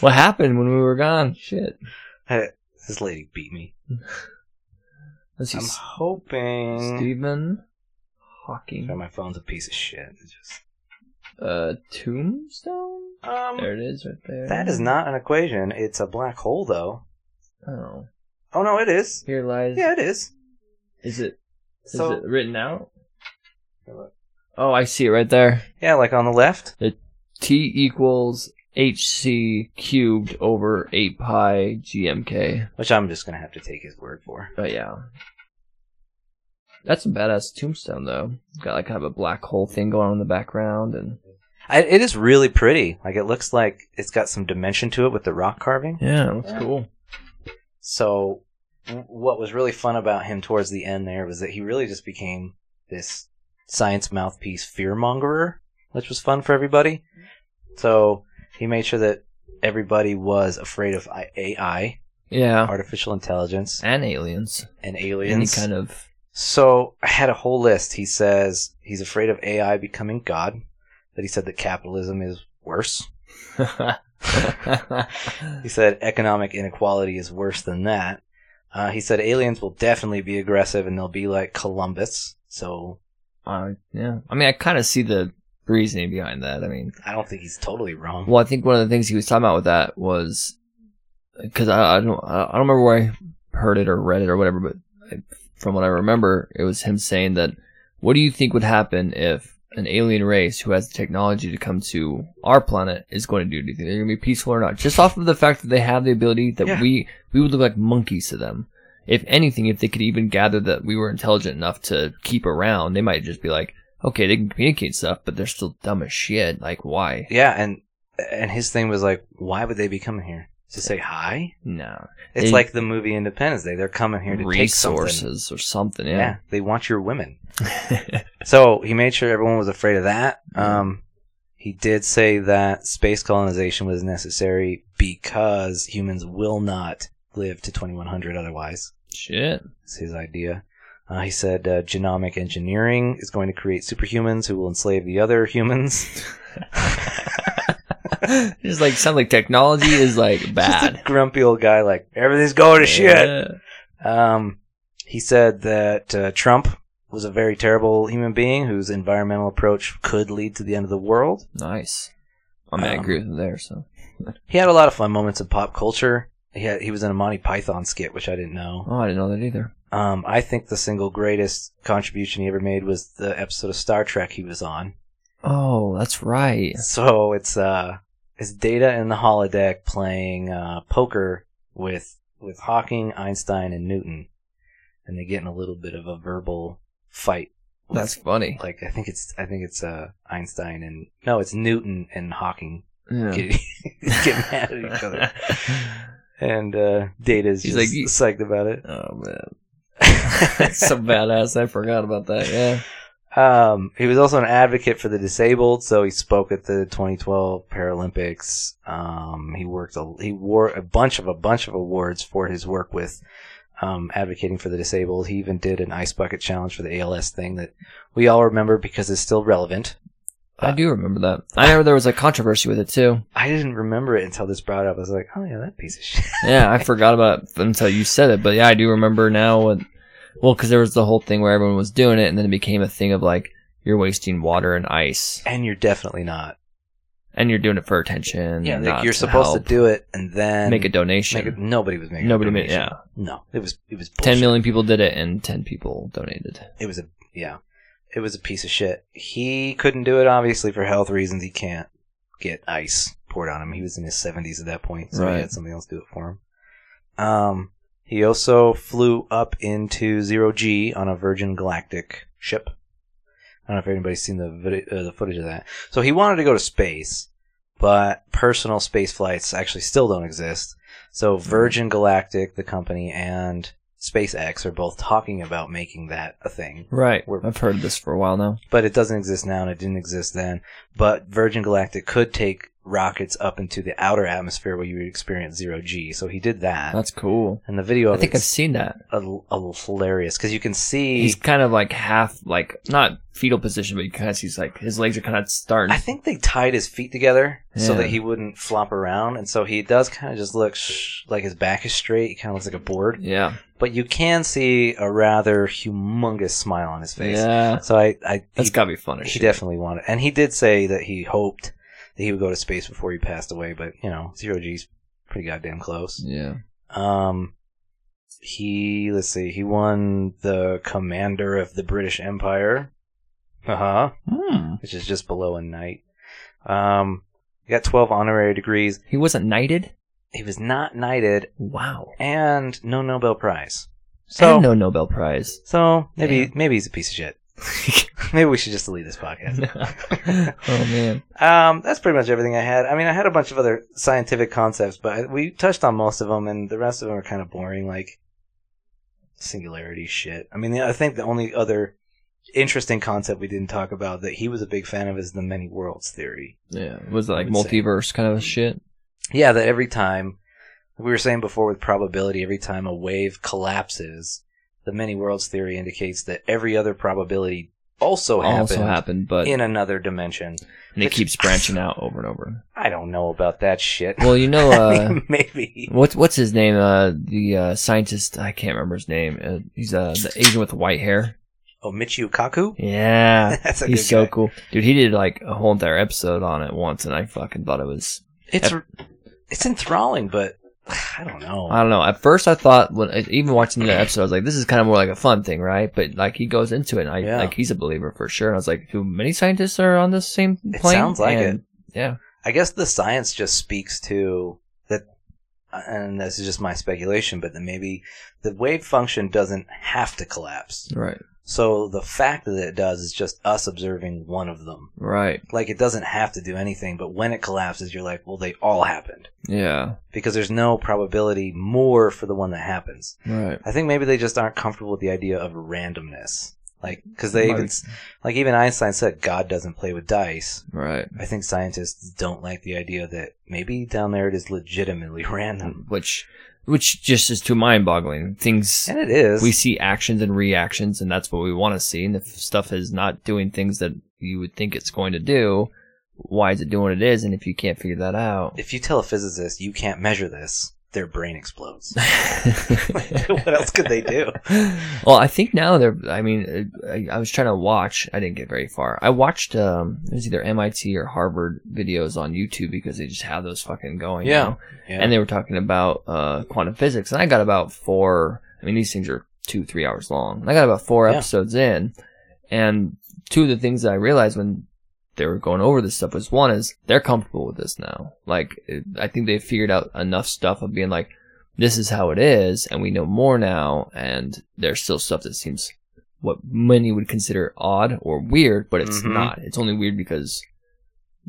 What happened when we were gone? Shit. I- this lady beat me. Let's see. I'm hoping. Stephen Hawking. Sorry, my phone's a piece of shit. It's just Uh, tombstone. um, There it is, right there. that is not an equation. It's a black hole, though. Oh, Oh no, it is. here lies. Yeah, it is. Is it? Is So it written out? Oh, I see it right there. yeah, like on the left. T equals hc cubed over 8 pi gmk. Which I'm just gonna have to take his word for. Oh yeah. That's a badass tombstone though. Got like kind of a black hole thing going on in the background and I, it is really pretty. Like it looks like it's got some dimension to it with the rock carving. yeah, that's Yeah. cool. So, w- what was really fun about him towards the end there was that he really just became this science mouthpiece fearmongerer, which was fun for everybody. So, he made sure that everybody was afraid of AI, Yeah. artificial intelligence, And aliens. and aliens, Any kind of So, I had a whole list. He says he's afraid of AI becoming God, that he said that capitalism is worse. <laughs> He said economic inequality is worse than that. Uh, he said aliens will definitely be aggressive and they'll be like Columbus. So uh, yeah. I mean, I kind of see the reasoning behind that. I mean, I don't think he's totally wrong. Well, I think one of the things he was talking about with that was because I, I don't I don't remember where I heard it or read it or whatever, but I, from what I remember, it was him saying that what do you think would happen if an alien race who has the technology to come to our planet is going to do? Do you think they're going to be peaceful or not? Just off of the fact that they have the ability that Yeah. we we would look like monkeys to them. If anything, if they could even gather that we were intelligent enough to keep around, they might just be like, okay, they can communicate stuff, but they're still dumb as shit. Like, why? Yeah, and and his thing was like, why would they be coming here to say hi? No. It's They- like the movie Independence Day. They're coming here to take something. resources or something. Yeah. Yeah. they want your women. <laughs> So he made sure everyone was afraid of that. Um, he did say that space colonization was necessary because humans will not live to 2100 otherwise. Shit. It's his idea. Uh, he said uh, genomic engineering is going to create superhumans who will enslave the other humans. <laughs> <laughs> Just like sounds like technology is like <laughs> bad. grumpy old guy like everything's going to shit. Um, he said that uh, Trump was a very terrible human being whose environmental approach could lead to the end of the world. Nice. I mean, I Um, agree with him there. So He had a lot of fun moments in pop culture. He had, he was in a Monty Python skit, which I didn't know. oh, I didn't know that either. Um, I think the single greatest contribution he ever made was the episode of Star Trek he was on. Oh, that's right. So it's uh, it's Data in the holodeck playing uh, poker with with Hawking, Einstein, and Newton, and they get in a little bit of a verbal fight. with- That's funny. like I think it's I think it's uh, Einstein and no, it's Newton and Hawking Yeah. get, <laughs> get mad at each other, <laughs> and uh, Data's He's just like, psyched about it. Oh man, <laughs> that's so badass. I forgot about that. Yeah. Um, he was also an advocate for the disabled, so he spoke at the 2012 Paralympics. Um, he worked a, he wore a bunch of a bunch of awards for his work with um, advocating for the disabled. He even did an ice bucket challenge for the ALS thing that we all remember because it's still relevant. I do remember that. I remember there was a controversy with it too. I didn't remember it until this brought up. I was like, oh yeah, that piece of <laughs> shit. Yeah, I forgot about it until you said it. But yeah, I do remember now. What, well, because there was the whole thing where everyone was doing it, and then it became a thing of like you're wasting water and ice, And you're definitely not. and you're doing it for attention. Yeah, like you're to supposed help. to do it and then make a donation. make it- nobody was making. Nobody a made. Yeah, No, it was it was ten bullshit. million people did it, and ten people donated. It was a yeah, it was a piece of shit. He couldn't do it obviously for health reasons. He can't get ice poured on him. He was in his seventies at that point, so Right. he had somebody else do it for him. Um, he also flew up into zero G on a Virgin Galactic ship. I don't know if anybody's seen the video, uh, the footage of that. So he wanted to go to space, but personal space flights actually still don't exist. So Virgin Galactic, the company, and SpaceX are both talking about making that a thing. Right. We're- I've heard this for a while now. But it doesn't exist now and it didn't exist then. But Virgin Galactic could take rockets up into the outer atmosphere where you would experience zero G. So he did that. That's cool. and the video I think I've seen that. a, a little hilarious because you can see. He's kind of like half, like not fetal position, but you kind of see like his legs are kind of starting. I think they tied his feet together so that he wouldn't flop around, and so he does kind of just look sh- like his back is straight. He kind of looks like a board, yeah. but you can see a rather humongous smile on his face. Yeah. So I, I That's he, gotta be fun as he shit. definitely wanted, and he did say that he hoped that he would go to space before he passed away. But you know, zero G's pretty goddamn close. Yeah. Um, he let's see, he won the commander of the British Empire. Uh huh. Hmm. Which is just below a knight. Um, he got twelve honorary degrees. He wasn't knighted? He was not knighted, Wow. and no Nobel Prize. So, and no Nobel Prize. so maybe maybe he's a piece of shit. <laughs> <laughs> maybe we should just delete this podcast. <laughs> oh man. Um, that's pretty much everything I had. I mean, I had a bunch of other scientific concepts, but I, we touched on most of them, and the rest of them are kind of boring, like singularity shit. I mean, I think the only other interesting concept we didn't talk about that he was a big fan of is the many worlds theory. Yeah. Was it like would say. multiverse kind of shit? Yeah, that every time we were saying before with probability, every time a wave collapses, the many worlds theory indicates that every other probability also happened Also happened, but in another dimension. and it keeps branching out over and over. I don't know about that shit. Well, you know, <laughs> I uh, mean, maybe. what's what's his name? Uh, the uh, scientist. I can't remember his name. Uh, he's uh, the Asian with the white hair. Oh, Michio Kaku? Yeah, <laughs> That's a he's so guy. cool, dude. He did like a whole entire episode on it once, and I fucking thought it was. It's it's enthralling, but <sighs> I don't know. I don't know. At first, I thought when even watching the episode, I was like, "This is kind of more like a fun thing, right?" But like he goes into it, and I Yeah. like he's a believer for sure. And I was like, "Do many scientists are on the same plane?" It plane?" sounds like And, Yeah, I guess the science just speaks to that, and this is just my speculation, but that maybe the wave function doesn't have to collapse. right, So the fact that it does is just us observing one of them. right, Like it doesn't have to do anything, but when it collapses, you're like, well, they all happened yeah, because there's no probability more for the one that happens. right. I think maybe they just aren't comfortable with the idea of randomness. Like, because they even, Like- like even Einstein said, God doesn't play with dice. Right. I think scientists don't like the idea that maybe down there it is legitimately <laughs> random, Which, which just is too mind-boggling. Things and it is. we see actions and reactions, and that's what we want to see. And if stuff is not doing things that you would think it's going to do, why is it doing what it is? And if you can't figure that out, if you tell a physicist you can't measure this, their brain explodes. <laughs> <laughs> what else could they do? well, I think now they're. I mean, I, I was trying to watch. I didn't get very far. I watched. Um, it was either MIT or Harvard videos on YouTube because they just have those fucking going. Yeah. Yeah. and they were talking about uh, quantum physics, and I got about four. I mean, these things are two, three hours long. I got about four Yeah. episodes in, and two of the things that I realized when they were going over this stuff was one is they're comfortable with this now. Like, I think they figured out enough stuff of being like, this is how it is, and we know more now. And there's still stuff that seems what many would consider odd or weird, but it's Mhm. not. It's only weird because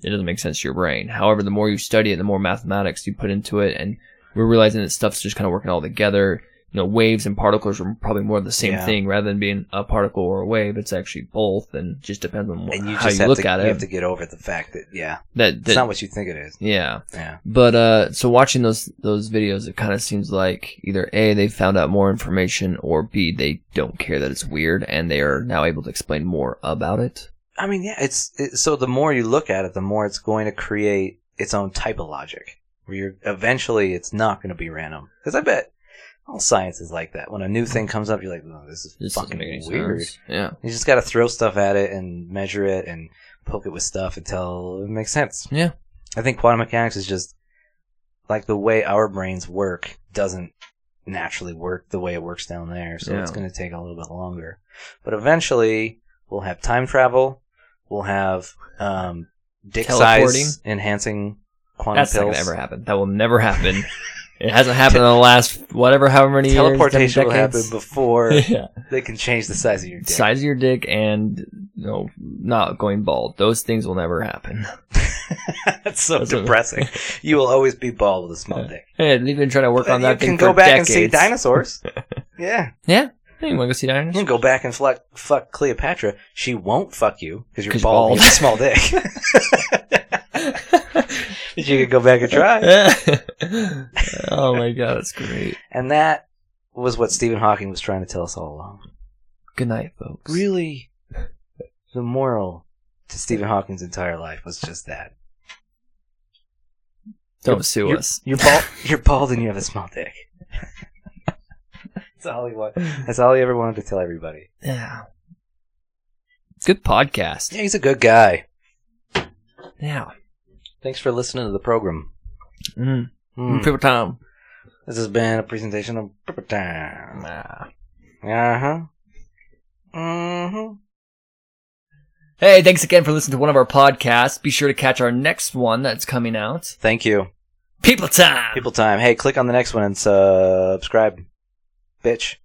it doesn't make sense to your brain. However, the more you study it, the more mathematics you put into it, and we're realizing that stuff's just kind of working all together. You know, waves and particles are probably more the same Yeah. thing rather than being a particle or a wave. It's actually both, and just depends on what, and you how you look to, at you have to get over the fact that yeah, that, it's not what you think it is. yeah, Yeah. but uh, so watching those those videos, it kind of seems like either a they found out more information, or b they don't care that it's weird, and they are now able to explain more about it. I mean, yeah, it's it, so the more you look at it, the more it's going to create its own type of logic. Where you're eventually, it's not going to be random. Because I bet all science is like that. When a new thing comes up, you're like, "Oh, this is This fucking weird." sense. Yeah, You just got to throw stuff at it and measure it and poke it with stuff until it makes sense. Yeah. I think quantum mechanics is just like the way our brains work doesn't naturally work the way it works down there, so Yeah. it's going to take a little bit longer. But eventually, we'll have time travel. We'll have um, dick size enhancing quantum that's not pills. gonna ever happen. That will never happen. <laughs> It hasn't happened in the last whatever, however many years. Teleportation years. will happen before <laughs> yeah. they can change the size of your dick. Size of your dick and you know not going bald. Those things will never happen. <laughs> That's so That's depressing. <laughs> you will always be bald with a small dick. Hey, they've been trying to work on you that can thing go back decades. and see dinosaurs. yeah. Yeah. You want to go see dinosaurs? You can go back and fuck, fuck Cleopatra. She won't fuck you because you're bald. bald. You small dick. <laughs> you could go back and try. <laughs> oh my god, that's great. And that was what Stephen Hawking was trying to tell us all along. Good night, folks. Really, <laughs> the moral to Stephen Hawking's entire life was just that. Don't sue you're, us. You're bald. You're bald and you have a small dick. that's all he want. That's all he ever wanted to tell everybody. Yeah. Good podcast. Yeah, he's a good guy. Yeah. Thanks for listening to the program. Mm. Hmm. People time. This has been a presentation of Pepper Time. Uh huh. Mm-hmm. Hey, thanks again for listening to one of our podcasts. Be sure to catch our next one that's coming out. Thank you. People time. People time. Hey, click on the next one and subscribe. Bitch.